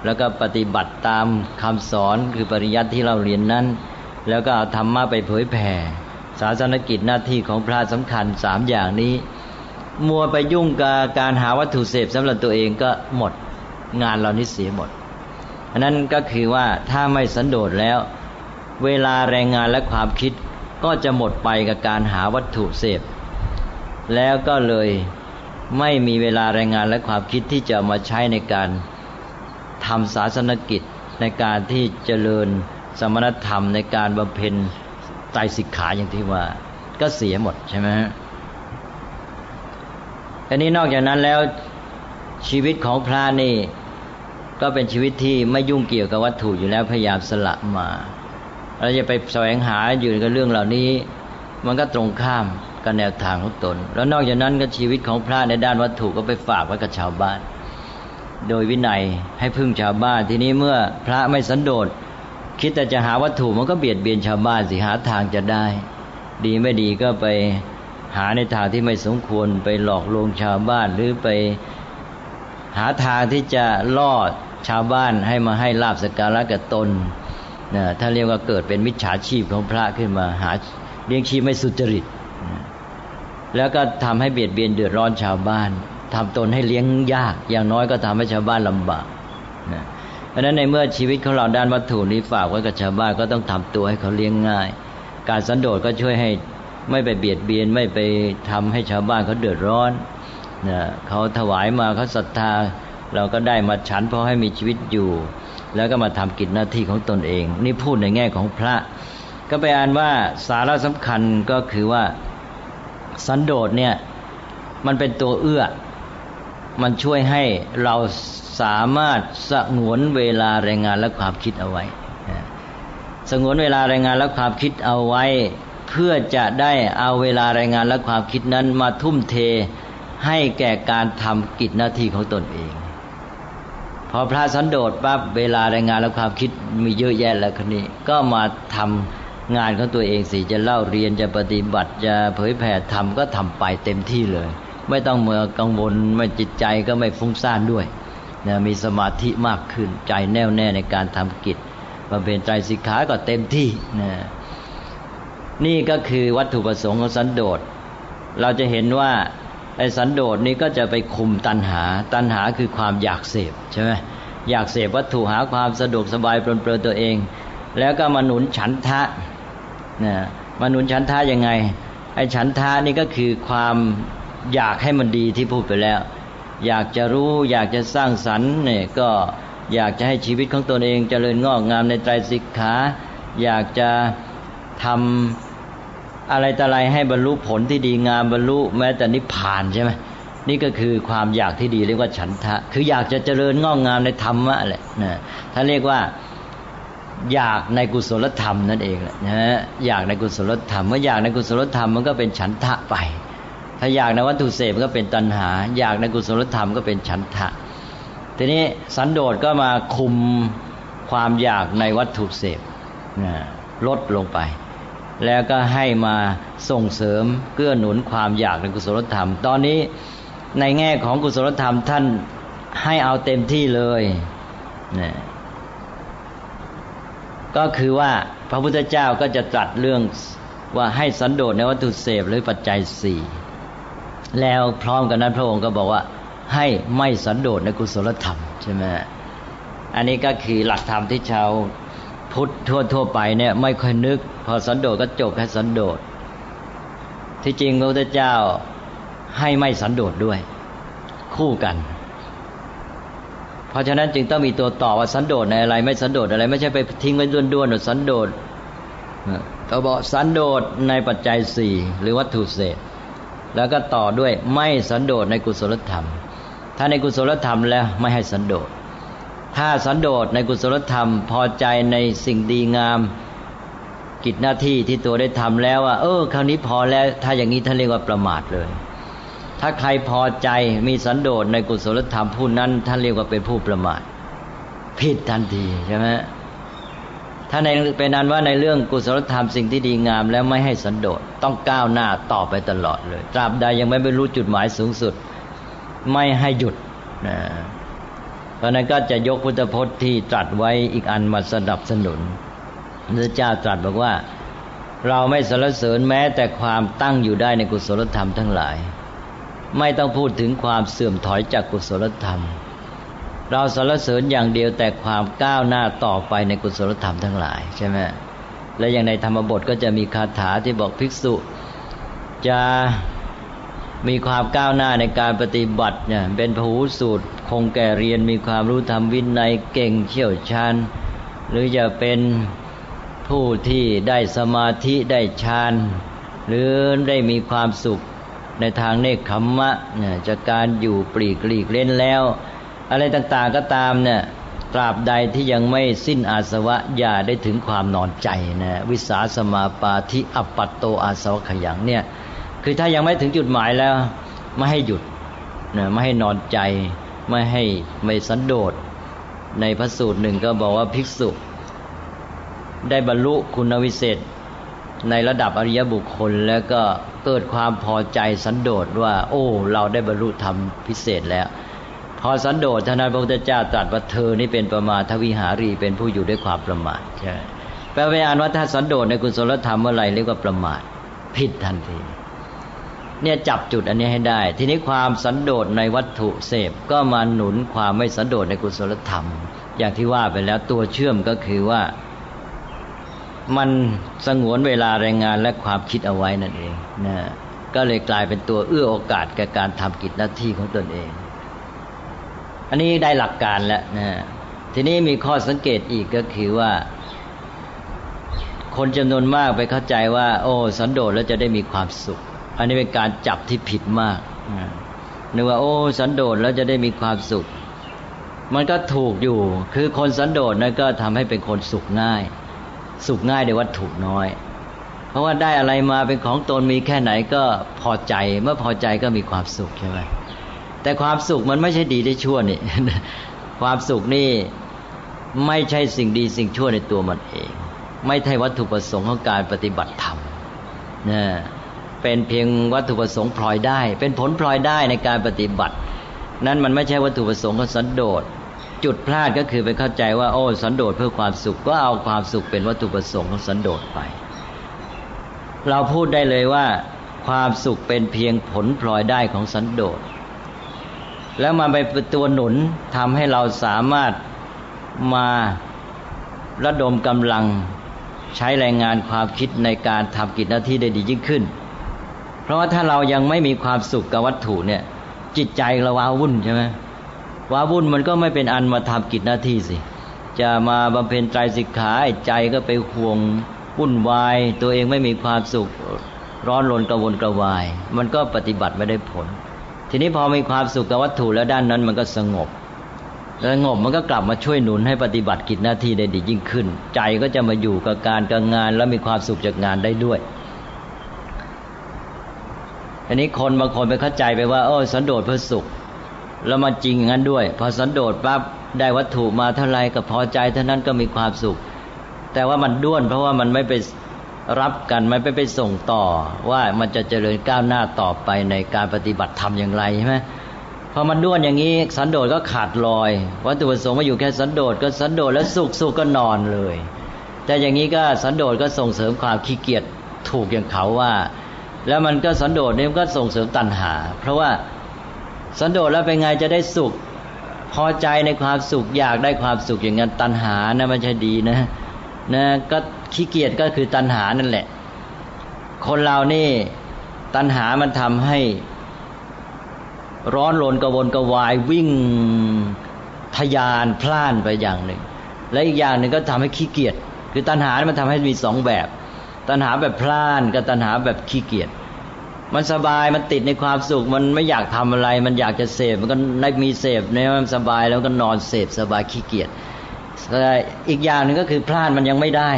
แล้วก็ปฏิบัติตามคำสอนคือปริยัติที่เราเรียนนั้น แล้วก็เอาธรรมะไปเผยแผ่ ศาสนกิจหน้าที่ของพระสำคัญสามอย่างนี้ มัวไปยุ่งกับการหาวัตถุเสพสำหรับตัวเองก็หมดงานเรานี้เสียหมดอันนั้นก็คือว่าถ้าไม่สันโดษแล้ว เวลาแรงงานและความคิดก็จะหมดไปกับการหาวัตถุเสพ แล้วก็เลยไม่มีเวลาแรงงานและความคิดที่จะมาใช้ในการ ทำศาสนกิจในการที่เจริญสมณธรรมในการบำเพ็ญไตรสิกขาอย่างที่ว่า ก็เสียหมดใช่ไหมฮะอันนี้นอกจากนั้นแล้วชีวิตของพระนี่ ก็เป็นชีวิตที่ไม่ยุ่งเกี่ยวกับวัตถุอยู่แล้วพยายามสละมาเราจะไปแสวงหาอยู่กับเรื่องเหล่านี้ มันก็ตรงข้ามกับแนวทางของตน แล้วนอกจากนั้นก็ชีวิตของพระในด้านวัตถุก็ไปฝากไว้กับชาวบ้าน โดยวินัยให้พึ่งชาวบ้านทีนี้เมื่อพระไม่สันโดษคิดแต่จะหาวัตถุมันก็เบียดเบียนชาวบ้านสิหาทางจะได้ ดีไม่ดีก็ไปหาในทางที่ไม่สมควรไปหลอกลวงชาวบ้านหรือไปหาทางที่จะล่อชาวบ้านให้มาให้ลาบสการะกับตนนะถ้าเรียกว่าเกิดเป็นมิจฉาชีพของพระขึ้นมาหาเลี้ยงชีพไม่สุจริต แล้วก็ทำให้เบียดเบียนเดือดร้อนชาวบ้าน ทำตนให้เลี้ยงยาก อย่างน้อยก็ทำให้ชาวบ้านลำบากนะเพราะนั้นในเมื่อชีวิตของเราด้านวัตถุนี้ฝากไว้กับชาวบ้านก็ต้องทำตัวให้เขาเลี้ยงง่าย การสันโดษก็ช่วยให้ไม่ไปเบียดเบียนไม่ไปทำให้ชาวบ้านเขาเดือดร้อนนะเขาถวายมาเขาศรัทธา เราก็ได้มาฉันเพราะให้มีชีวิตอยู่ แล้วก็มาทำกิจหน้าที่ของตนเอง นี่พูดในแง่ของพระ ก็ไปอ่านว่าสาระสำคัญก็คือว่าสันโดษเนี่ยมันเป็นตัวเอื้อ มันช่วยให้เราสามารถสงวนเวลาแรงงานและความคิดเอาไว้ สงวนเวลาแรงงานและความคิดเอาไว้ เพื่อจะได้เอาเวลาแรงงานและความคิดนั้นมาทุ่มเทให้แก่การทำกิจหน้าที่ของตนเอง พอพระสันโดษปั๊บเวลารายงานแล้วความคิดมีเยอะแยะแล้วคนนี้ ก็มาทำงานของตัวเองสิจะเล่าเรียนจะปฏิบัติจะเผยแผ่ทำก็ทำไปเต็มที่เลย ไม่ต้องเมื่อกังวลไม่จิตใจก็ไม่ฟุ้งซ่านด้วยนะมีสมาธิมากขึ้นใจแน่วแน่ในการทำกิจบำเพ็ญใจสิกขาก็เต็มที่นะนี่ก็คือวัตถุประสงค์ของสันโดษ เราจะเห็นว่าไอ้สันโดษนี้ก็จะไปคุมตัณหา ตัณหาคือความอยากเสพใช่ไหมอยากเสพวัตถุหาความสะดวกสบายปลนเปลือตัวเอง แล้วก็มาหนุนฉันทะนะมาหนุนฉันทะยังไง ไอ้ฉันทะนี่ก็คือความ อยากให้มันดีที่พูดไปแล้ว อยากจะรู้อยากจะสร้างสรรค์เนี่ยก็อยากจะให้ชีวิตของตนเองจเจริญงอกงามในไตรสิกขา อยากจะทำอะไรแต่อะไรให้บรรลุผลที่ดีงามบรรลุแม้แต่นิพพานใช่ไหมนี่ก็คือความอยากที่ดีเรียกว่าฉันทะ คืออยากจะเจริญงอกงามในธรรมะแหละนะท่านเรียกว่าอยากในกุศลธรรมนั่นเองแหละนะอยากในกุศลธรรมเมื่ออยากในกุศลธรรมมันก็เป็นฉันทะไป ถ้าอยากในวัตถุเสพก็เป็นตัณหา อยากในกุศลธรรมก็เป็นฉันทะ ทีนี้สันโดษก็มาคุมความอยากในวัตถุเสพลดลงไป แล้วก็ให้มาส่งเสริมเกื้อหนุนความอยากในกุศลธรรม ตอนนี้ในแง่ของกุศลธรรมท่านให้เอาเต็มที่เลยนะก็คือว่าพระพุทธเจ้าก็จะตรัสเรื่องว่าให้สันโดษในวัตถุเสพหรือปัจจัยสี่ แล้วพร้อมกันนั้นพระองค์ก็บอกว่า ให้ไม่สันโดษในกุศลธรรมใช่ไหมอันนี้ก็คือหลักธรรมที่ชาวพุทธทั่วทั่วไปเนี่ยไม่ค่อยนึก พอสันโดษก็จบแค่สันโดษที่จริงพระพุทธเจ้าให้ไม่สันโดษด้วย คู่กัน เพราะฉะนั้นจึงต้องมีตัวต่อว่าสันโดษในอะไร ไม่สันโดษอะไร ไม่ใช่ไปทิ้งไว้ด้วนๆหรือสันโดษเขาบอกสันโดษในปัจจัยสี่หรือวัตถุเศษ แล้วก็ต่อด้วยไม่สันโดษในกุศลธรรม ถ้าในกุศลธรรมแล้วไม่ให้สันโดษ ถ้าสันโดษในกุศลธรรม พอใจในสิ่งดีงาม กิจหน้าที่ที่ตัวได้ทำแล้วว่าเออคราวนี้พอแล้ว ถ้าอย่างนี้ท่านเรียกว่าประมาทเลย ถ้าใครพอใจมีสันโดษในกุศลธรรมผู้นั้นท่านเรียกว่าเป็นผู้ประมาท ผิดทันทีใช่ไหม ถ้าในเป็นนั้นว่าในเรื่องกุศลธรรมสิ่งที่ดีงามแล้วไม่ให้สันโดษต้องก้าวหน้าต่อไปตลอดเลย ตราบใดยังไม่บรรลุจุดหมายสูงสุด ไม่ให้หยุดนะเพราะนั้นก็จะยกพุทธพจน์ที่ตรัสไว้อีกอันมาสนับสนุนพระเจ้าตรัสบอกว่า เราไม่สรรเสริญแม้แต่ความตั้งอยู่ได้ในกุศลธรรมทั้งหลาย ไม่ต้องพูดถึงความเสื่อมถอยจากกุศลธรรม เราสรรเสริญอย่างเดียวแต่ความก้าวหน้าต่อไปในกุศลธรรมทั้งหลายใช่ไหมและอย่างในธรรมบทก็จะมีคาถาที่บอกภิกษุ จะมีความก้าวหน้าในการปฏิบัติเนี่ยเป็นผูสูตร คงแก่เรียนมีความรู้ธรรมวินัยเก่งเชี่ยวชาญหรือจะเป็นผู้ที่ได้สมาธิได้ฌานหรือได้มีความสุขในทางเนคขมมะเนี่ยจากการอยู่ปลีกลีกเล่นแล้ว อะไรต่างๆก็ตามเนี่ยตราบใดที่ยังไม่สิ้นอาสวะอย่าได้ถึงความนอนใจนะวิสาสมาปาทิอปัตโตอาสวะขยังเนี่ยคือถ้ายังไม่ถึงจุดหมายแล้ว ไม่ให้หยุดนะไม่ให้นอนใจ ไม่ให้ไม่สันโดษ ในพระสูตรหนึ่งก็บอกว่าภิกษุ ได้บรรลุคุณวิเศษ ในระดับอริยบุคคลแล้วก็เกิดความพอใจสันโดษว่า โอ้ เราได้บรรลุธรรมพิเศษแล้ว พอสันโดษท่านพระพุทธเจ้าตรัสว่าเธอนี่เป็นประมาทวิหารีเป็นผู้อยู่ด้วยความประมาทใช่แปลว่าอ่านว่าถ้าสันโดษในกุศลธรรมเมื่อไรเรียกว่าประมาทผิดทันที เนี่ยจับจุดอันนี้ให้ได้ ทีนี้ความสันโดษในวัตถุเสพก็มาหนุนความไม่สันโดษในกุศลธรรม อย่างที่ว่าไปแล้วตัวเชื่อมก็คือว่า มันสงวนเวลาแรงงานและความคิดเอาไว้นั่นเองนะก็เลยกลายเป็นตัวเอื้อโอกาสแก่การทำกิจหน้าที่ของตนเอง อันนี้ได้หลักการแล้วนะทีนี้มีข้อสังเกตอีกก็คือว่า คนจำนวนมากไปเข้าใจว่า โอ้สันโดษแล้วจะได้มีความสุข อันนี้เป็นการจับที่ผิดมากนึกว่า โอ้สันโดษแล้วจะได้มีความสุข มันก็ถูกอยู่ คือคนสันโดษนั่นก็ทำให้เป็นคนสุขง่าย สุขง่ายในวัตถุน้อย เพราะว่าได้อะไรมาเป็นของตนมีแค่ไหนก็พอใจ เมื่อพอใจก็มีความสุขใช่ไหม แต่ความสุขมันไม่ใช่ดีได้ชั่วนี่ความสุขนี่ไม่ใช่สิ่งดีสิ่งชั่วในตัวมันเอง ไม่ใช่วัตถุประสงค์ของการปฏิบัติธรรมนะเป็นเพียงวัตถุประสงค์พลอยได้ เป็นผลพลอยได้ในการปฏิบัติ นั้นมันไม่ใช่วัตถุประสงค์ของสันโดษจุดพลาดก็คือไปเข้าใจว่าโอ้สันโดษเพื่อความสุขก็เอาความสุขเป็นวัตถุประสงค์ของสันโดษไป เราพูดได้เลยว่า ความสุขเป็นเพียงผลพลอยได้ของสันโดษ แล้วมาไปเป็นตัวหนุนทำให้เราสามารถมาระดมกำลังใช้แรงงานความคิดในการทำกิจหน้าที่ได้ดียิ่งขึ้น เพราะว่าถ้าเรายังไม่มีความสุขกับวัตถุเนี่ย จิตใจเราว้าวุ่นใช่ไหมว้าวุ่นมันก็ไม่เป็นอันมาทำกิจหน้าที่สิ จะมาบำเพ็ญใจสิกขาใจก็ไปห่วงวุ่นวาย ตัวเองไม่มีความสุขร้อนรนกระวนกระวาย มันก็ปฏิบัติไม่ได้ผล ทีนี้พอมีความสุขกับวัตถุแล้วด้านนั้นมันก็สงบสงบมันก็กลับมาช่วยหนุนให้ปฏิบัติกิจหน้าที่ได้ดียิ่งขึ้น ใจก็จะมาอยู่กับการกับงานแล้วมีความสุขจากงานได้ด้วยอันนี้คนบางคนไปเข้าใจไปว่าโอ้สันโดษเพื่อสุข แล้วมาจริงงั้นด้วย พอสันโดษปั๊บได้วัตถุมาเท่าไรก็พอใจเท่านั้นก็มีความสุข แต่ว่ามันด้วนเพราะว่ามันไม่ไป รับกันไม่ไปไปส่งต่อ ว่ามันจะเจริญก้าวหน้าต่อไปในการปฏิบัติธรรมอย่างไรใช่ไหมพอมันด้วนอย่างนี้สันโดษก็ขาดลอยวัตถุประสงค์มาอยู่แค่สันโดษก็สันโดษแล้วสุขสุขก็นอนเลย แต่อย่างนี้ก็สันโดษก็ส่งเสริมความขี้เกียจถูกอย่างเขาว่า แล้วมันก็สันโดษนี่มันก็ส่งเสริมตัณหา เพราะว่าสันโดษแล้วเป็นไงจะได้สุขพอใจในความสุขอยากได้ความสุขอย่างนั้นตัณหานะมันจะดีนะ นะก็ขี้เกียจก็คือตัณหานั่นแหละ คนเรานี่ตัณหามันทำให้ ร้อนรนกระวนกระวายวิ่งทยานพล่านไปอย่างหนึ่ง และอีกอย่างหนึ่งก็ทำให้ขี้เกียจคือตัณหามันทำให้มีสองแบบ ตัณหาแบบพล่านกับตัณหาแบบขี้เกียจมันสบายมันติดในความสุข มันไม่อยากทำอะไร มันอยากจะเสพมันก็ได้มีเสพเนี่ยมันสบายแล้วก็นอนเสพสบายขี้เกียจ แต่อีกอย่างหนึ่งก็คือพลานมันยังไม่ได้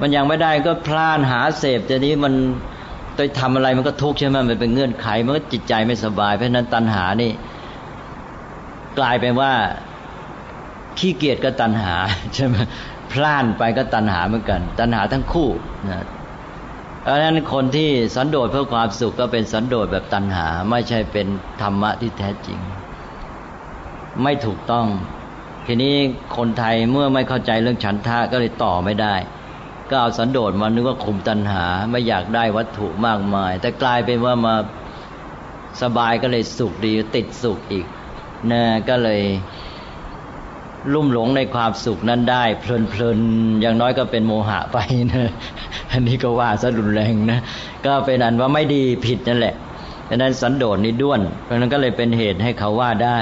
มันยังไม่ได้ก็พลานหาเสพแต่นี้มันโดยทำอะไรมันก็ทุกข์ใช่ไหมมันเป็นเงื่อนไข มันก็จิตใจไม่สบาย เพราะนั้นตัณหานี่ กลายเป็นว่าขี้เกียจก็ตัณหาใช่ไหมพลานไปก็ตัณหาเหมือนกัน ตัณหาทั้งคู่นะเพราะนั้นคนที่สันโดษเพื่อความสุขก็เป็นสันโดษแบบตัณหา ไม่ใช่เป็นธรรมะที่แท้จริง ไม่ถูกต้อง ทีนี้คนไทยเมื่อไม่เข้าใจเรื่องฉันทะก็เลยต่อไม่ได้ ก็เอาสันโดษมานึกว่าคุมตัณหา ไม่อยากได้วัตถุมากมาย แต่กลายเป็นว่ามาสบายก็เลยสุขดีติดสุขอีกนะก็เลยลุ่มหลงในความสุขนั้นได้ เพลินๆอย่างน้อยก็เป็นโมหะไปนะอันนี้ก็ว่าซะรุนแรงนะก็เป็นอันว่าไม่ดีผิดนั่นแหละดังนั้นสันโดษนี่ด้วนเพราะนั้นก็เลยเป็นเหตุให้เขาว่าได้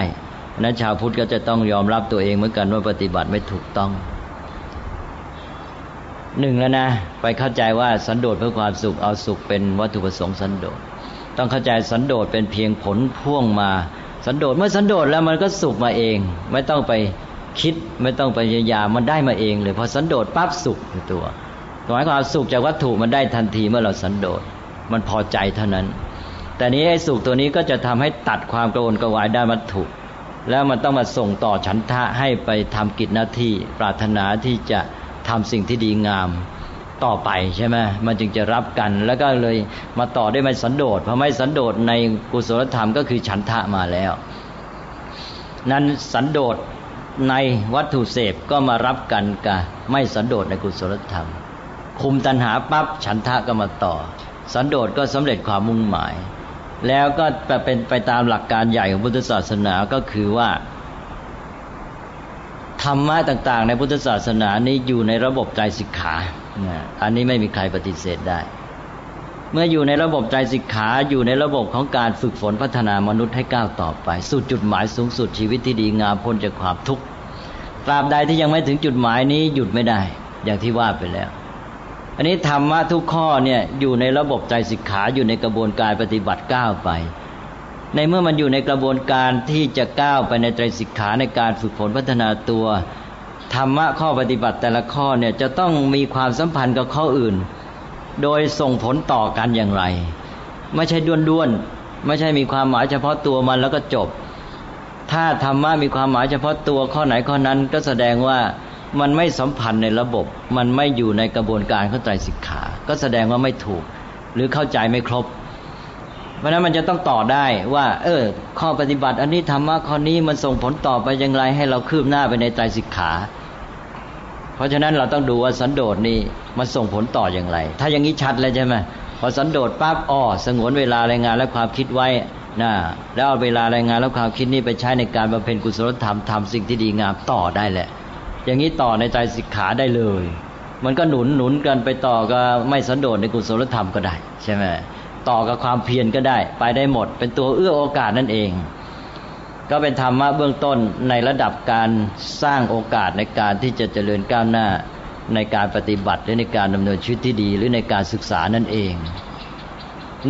นั้นชาวพุทธก็จะต้องยอมรับตัวเองเหมือนกันว่าปฏิบัติไม่ถูกต้อง หนึ่งแล้วนะ ไปเข้าใจว่าสันโดษเพื่อความสุขเอาสุขเป็นวัตถุประสงค์สันโดษ ต้องเข้าใจสันโดษเป็นเพียงผลพ่วงมา สันโดษเมื่อสันโดษแล้วมันก็สุขมาเอง ไม่ต้องไปคิดไม่ต้องไปพยายามมันได้มาเองเลยพอสันโดษปั๊บสุขในตัวหมายความสุขจากวัตถุมันได้ทันทีเมื่อเราสันโดษมันพอใจเท่านั้น แต่นี้ไอ้สุขตัวนี้ก็จะทำให้ตัดความกระวนกระวายได้วัตถุ แล้วมันต้องมาส่งต่อฉันทะให้ไปทำกิจหน้าที่ปรารถนาที่จะทำสิ่งที่ดีงามต่อไปใช่ไหมมันจึงจะรับกัน แล้วก็เลยมาต่อได้ไม่สันโดษเพราะไม่สันโดษในกุศลธรรมก็คือฉันทะมาแล้ว นั้นสันโดษในวัตถุเสพก็มารับกันกับไม่สันโดษในกุศลธรรม คุมตัณหาปั๊บฉันทะก็มาต่อ สันโดษก็สำเร็จความมุ่งหมาย แล้วก็เป็นไปตามหลักการใหญ่ของพุทธศาสนาก็คือว่า ธรรมะต่าง ๆ ในพุทธศาสนานี้อยู่ในระบบใจสิกขาอันนี้ไม่มีใครปฏิเสธได้ เมื่ออยู่ในระบบใจสิกขาอยู่ในระบบของการฝึกฝนพัฒนามนุษย์ให้ก้าวต่อไป สู่จุดหมายสูงสุดชีวิตที่ดีงามพ้นจากความทุกข์ตราบใดที่ยังไม่ถึงจุดหมายนี้หยุดไม่ได้ อย่างที่ว่าไปแล้ว อันนี้ธรรมะทุกข้อเนี่ยอยู่ในระบบใจสิกขาอยู่ในกระบวนการปฏิบัติก้าวไป ในเมื่อมันอยู่ในกระบวนการที่จะก้าวไปในใจสิกขาในการฝึกฝนพัฒนาตัวธรรมะข้อปฏิบัติแต่ละข้อเนี่ยจะต้องมีความสัมพันธ์กับข้ออื่น โดยส่งผลต่อกันอย่างไร ไม่ใช่ด้วนๆไม่ใช่มีความหมายเฉพาะตัวมันแล้วก็จบ ถ้าธรรมะมีความหมายเฉพาะตัวข้อไหนข้อนั้นก็แสดงว่า มันไม่สัมพันธ์ในระบบ มันไม่อยู่ในกระบวนการเข้าใจสิกขา ก็แสดงว่าไม่ถูก หรือเข้าใจไม่ครบ เพราะนั้นมันจะต้องต่อได้ว่า เออ ข้อปฏิบัติอันนี้ธรรมะข้อนี้มันส่งผลต่อไปอย่างไรให้เราคืบหน้าไปในใจสิกขา เพราะฉะนั้นเราต้องดูว่าสันโดษนี่มันส่งผลต่ออย่างไร ถ้าอย่างนี้ชัดเลยใช่ไหมพอสันโดษปั๊บอ๋อสงวนเวลารายงานและความคิดไว้นะแล้วเอาเวลารายงานและความคิดนี้ไปใช้ในการบำเพ็ญกุศลธรรมทำสิ่งที่ดีงามต่อได้แหละ อย่างนี้ต่อในใจสิกขาได้เลย มันก็หนุนหนุนกันไปต่อก็ไม่สันโดษในกุศลธรรมก็ได้ ใช่ไหมต่อกับความเพียรก็ได้ ไปได้หมด เป็นตัวเอื้อโอกาสนั่นเอง ก็เป็นธรรมะเบื้องต้นในระดับการสร้างโอกาสในการที่จะเจริญก้าวหน้าในการปฏิบัติหรือในการดำเนินชีวิตที่ดี หรือในการศึกษานั่นเอง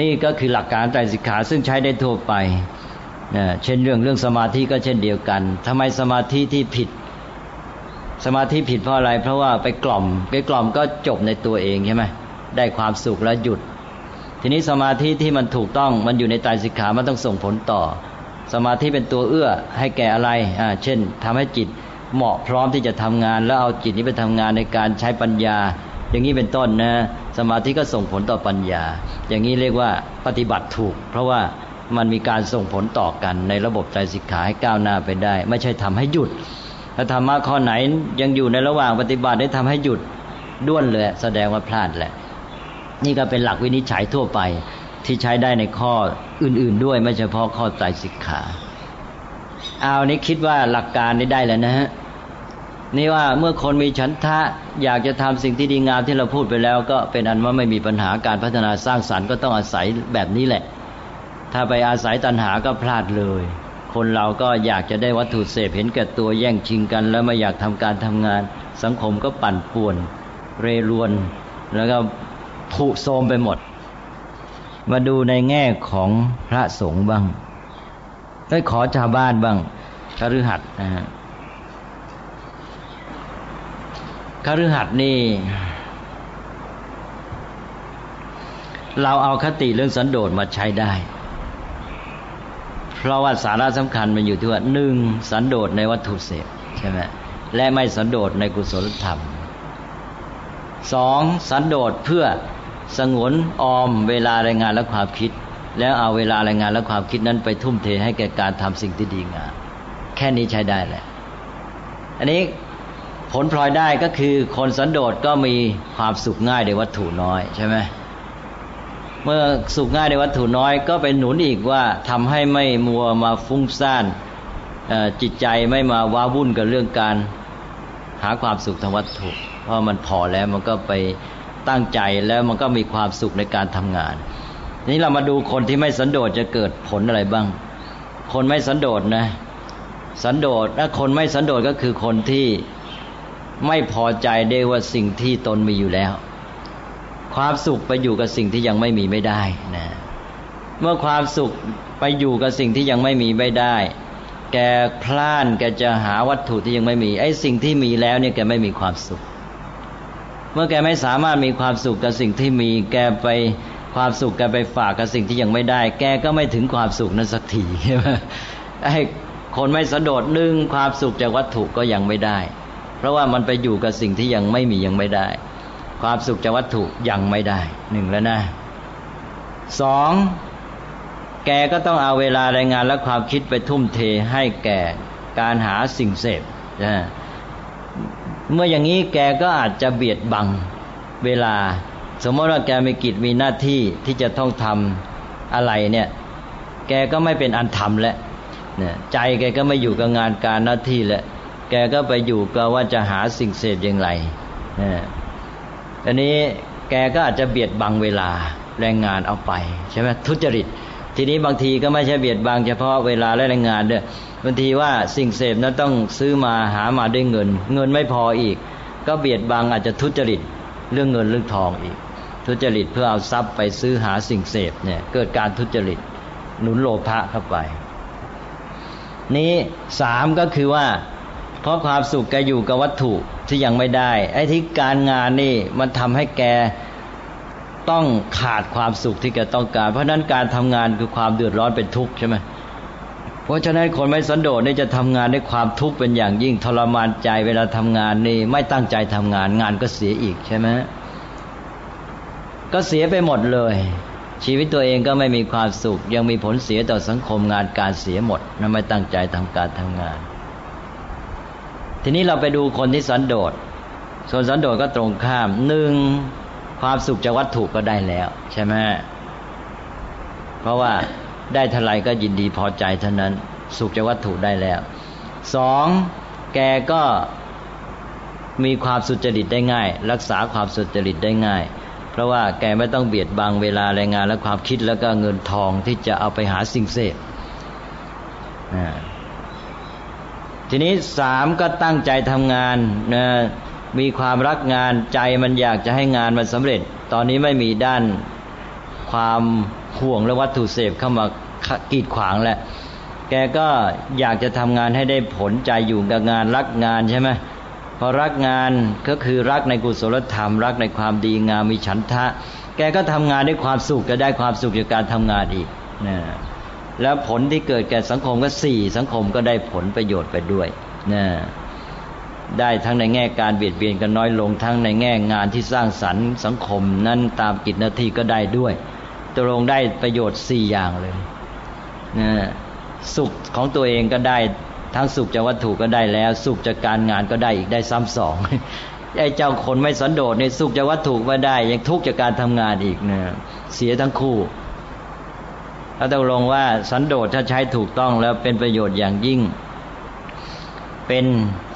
นี่ก็คือหลักการใจสิกขาซึ่งใช้ได้ทั่วไป เช่นเรื่องเรื่องสมาธิก็เช่นเดียวกันทำไมสมาธิที่ผิด สมาธิผิดเพราะอะไร เพราะว่าไปกล่อม ไปกล่อมก็จบในตัวเองใช่ไหมได้ความสุขแล้วหยุด ทีนี้สมาธิที่มันถูกต้องมันอยู่ในใจสิกขามันต้องส่งผลต่อ สมาธิเป็นตัวเอื้อให้แก่อะไรอ่าเช่นทำให้จิตเหมาะพร้อมที่จะทำงาน แล้วเอาจิตนี้ไปทำงานในการใช้ปัญญา อย่างนี้เป็นต้นนะ สมาธิก็ส่งผลต่อปัญญา อย่างนี้เรียกว่าปฏิบัติถูก เพราะว่ามันมีการส่งผลต่อกันในระบบใจสิกขาให้ก้าวหน้าไปได้ ไม่ใช่ทำให้หยุด ถ้าธรรมะข้อไหนยังอยู่ในระหว่างปฏิบัติได้ทำให้หยุดด้วนเลย แสดงว่าพลาดแหละ นี่ก็เป็นหลักวินิจฉัยทั่วไปที่ใช้ได้ในข้ออื่น ๆ ด้วย ไม่เฉพาะข้อใจสิกขา เอานี้คิดว่าหลักการนี้ได้แล้วนะฮะนี่ว่าเมื่อคนมีฉันทะอยากจะทำสิ่งที่ดีงามที่เราพูดไปแล้ว ก็เป็นอันว่าไม่มีปัญหาการพัฒนาสร้างสรรค์ก็ต้องอาศัยแบบนี้แหละ ถ้าไปอาศัยตัณหาก็พลาดเลย คนเราก็อยากจะได้วัตถุเสพเห็นแก่ตัวแย่งชิงกัน แล้วไม่อยากทำการทำงาน สังคมก็ปั่นป่วน เรรวน แล้วก็ผุโทมไปหมด มาดูในแง่ของพระสงฆ์บ้างได้ขอชาวบ้านบ้างคฤหัสถ์นะฮะคฤหัสถ์นี่ เราเอาคติเรื่องสันโดษมาใช้ได้ เพราะว่าสาระสำคัญมันอยู่ที่ว่าหนึ่งสันโดษในวัตถุเสพใช่ไหมและไม่สันโดษในกุศลธรรมสองสันโดษเพื่อสงวนออมเวลารายงานและความคิด แล้วเอาเวลารายงานและความคิดนั้นไปทุ่มเทให้แก่การทำสิ่งที่ดีงามแค่นี้ใช้ได้แหละอันนี้ผลพลอยได้ก็คือคนสันโดษก็มีความสุขง่ายในวัตถุน้อยใช่ไหม เมื่อสุขง่ายในวัตถุน้อยก็เป็นหนุนอีกว่าทำให้ไม่มัวมาฟุ้งซ่านจิตใจไม่มาว้าวุ่นกับเรื่องการหาความสุขทางวัตถุ เพราะมันพอแล้วมันก็ไปตั้งใจแล้วมันก็มีความสุขในการทำงาน นี้เรามาดูคนที่ไม่สันโดษจะเกิดผลอะไรบ้าง คนไม่สันโดษนะ สันโดษถ้าคนไม่สันโดษก็คือคนที่ไม่พอใจได้ว่าสิ่งที่ตนมีอยู่แล้ว ความสุขไปอยู่กับสิ่งที่ยังไม่มีไม่ได้นะเมื่อความสุขไปอยู่กับสิ่งที่ยังไม่มีไม่ได้ แกพลานแกจะหาวัตถุที่ยังไม่มี ไอ้สิ่งที่มีแล้วเนี่ยแกไม่มีความสุข เมื่อแกไม่สามารถมีความสุขกับสิ่งที่มี แกไปความสุขแกไปฝากกับสิ่งที่ยังไม่ได้ แกก็ไม่ถึงความสุขนั้นสักทีใช่ไหมไอ้คนไม่สะโดดนึ่งความสุขจากวัตถุก็ยังไม่ได้ เพราะว่ามันไปอยู่กับสิ่งที่ยังไม่มียังไม่ได้ ความสุขจากวัตถุยังไม่ได้หนึ่งแล้วนะสองแกก็ต้องเอาเวลารายงานและความคิดไปทุ่มเทให้แก่การหาสิ่งเสพนะเมื่ออย่างนี้แกก็อาจจะเบียดบังเวลา สมมติว่าแกมีกิจมีหน้าที่ที่จะต้องทำอะไรเนี่ย แกก็ไม่เป็นอันทำแล้วใจแกก็ไม่อยู่กับงานการหน้าที่แล้วแกก็ไปอยู่กับว่าจะหาสิ่งเสพอย่างไร อันนี้แกก็อาจจะเบียดบังเวลาแรงงานเอาไปใช่ไหมทุจริต ทีนี้บางทีก็ไม่ใช่เบียดบังเฉพาะเวลาและแรงงานเด้วยบางทีว่าสิ่งเสพนั้นต้องซื้อมาหามาด้วยเงิน เงินไม่พออีก ก็เบียดบังอาจจะทุจริตเรื่องเงินเรื่องทองอีก ทุจริตเพื่อเอาทรัพย์ไปซื้อหาสิ่งเสพเนี่ยเกิดการทุจริตหนุนโลภะเข้าไป นี้สามก็คือว่า เพราะความสุขแกอยู่กับวัตถุที่ยังไม่ได้ ไอ้ที่การงานนี่มันทำให้แกต้องขาดความสุขที่แกต้องการ เพราะนั้นการทำงานคือความเดือดร้อนเป็นทุกข์ใช่ไหมเพราะฉะนั้นคนไม่สันโดษนี่จะทำงานด้วยความทุกข์เป็นอย่างยิ่งทรมานใจเวลาทำงานนี่ไม่ตั้งใจทำงานงานก็เสียอีกใช่ไหมก็เสียไปหมดเลย ชีวิตตัวเองก็ไม่มีความสุข ยังมีผลเสียต่อสังคมงานการเสียหมดนั่นไม่ตั้งใจทำการทำงาน ทีนี้เราไปดูคนที่สันโดษส่วนสันโดษก็ตรงข้ามหนึ่งความสุขจากวัตถุก็ได้แล้ว ใช่ไหมเพราะว่าได้เท่าไรก็ยินดีพอใจเท่านั้น สุขจากวัตถุได้แล้วสองแกก็มีความสุจริตได้ง่าย รักษาความสุจริตได้ง่าย เพราะว่าแกไม่ต้องเบียดบังเวลาแรงงานและความคิดแล้วก็เงินทองที่จะเอาไปหาสิ่งเสพ ทีนี้สามก็ตั้งใจทำงานนะมีความรักงานใจมันอยากจะให้งานมันสำเร็จ ตอนนี้ไม่มีด้านความห่วงและวัตถุเสพเข้ามากีดขวางแหละแกก็อยากจะทำงานให้ได้ผลใจอยู่กับงานรักงานใช่ไหมพอรักงานก็คือรักในกุศลธรรม รักในความดีงามมีฉันทะ แกก็ทำงานด้วยความสุขจะได้ความสุขจากการทำงานอีกนะ แล้วผลที่เกิดแก่สังคมก็สี่สังคมก็ได้ผลประโยชน์ไปด้วยนะได้ทั้งในแง่การเบียดเบียนกันน้อยลงทั้งในแง่งานที่สร้างสรรค์สังคมนั้นตามกิจหน้าที่ก็ได้ด้วยตกลงได้ประโยชน์สี่อย่างเลยนะสุขของตัวเองก็ได้ทั้งสุขจากวัตถุก็ได้แล้ว สุขจากการงานก็ได้อีกได้ซ้ำสองไอ้เจ้าคนไม่สันโดษในสุขจากวัตถุไม่ได้ ยังทุกข์จากการทำงานอีกนะเสียทั้งคู่ ถ้าตกลงว่าสันโดษถ้าใช้ถูกต้องแล้วเป็นประโยชน์อย่างยิ่ง เป็น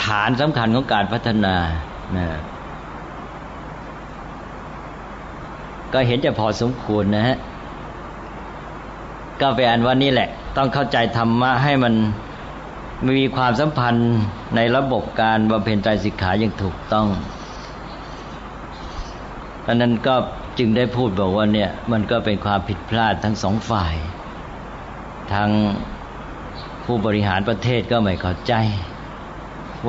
ฐานสำคัญของการพัฒนานะก็เห็นจะพอสมควรนะฮะ ก็ไปอ่านว่านี่แหละ ต้องเข้าใจธรรมะให้มันมีความสัมพันธ์ในระบบการบำเพ็ญใจสิกขาอย่างถูกต้อง ราะนั้นก็จึงได้พูดบอกว่าเนี่ยมันก็เป็นความผิดพลาดทั้งสองฝ่ายทางผู้บริหารประเทศก็ไม่เข้าใจ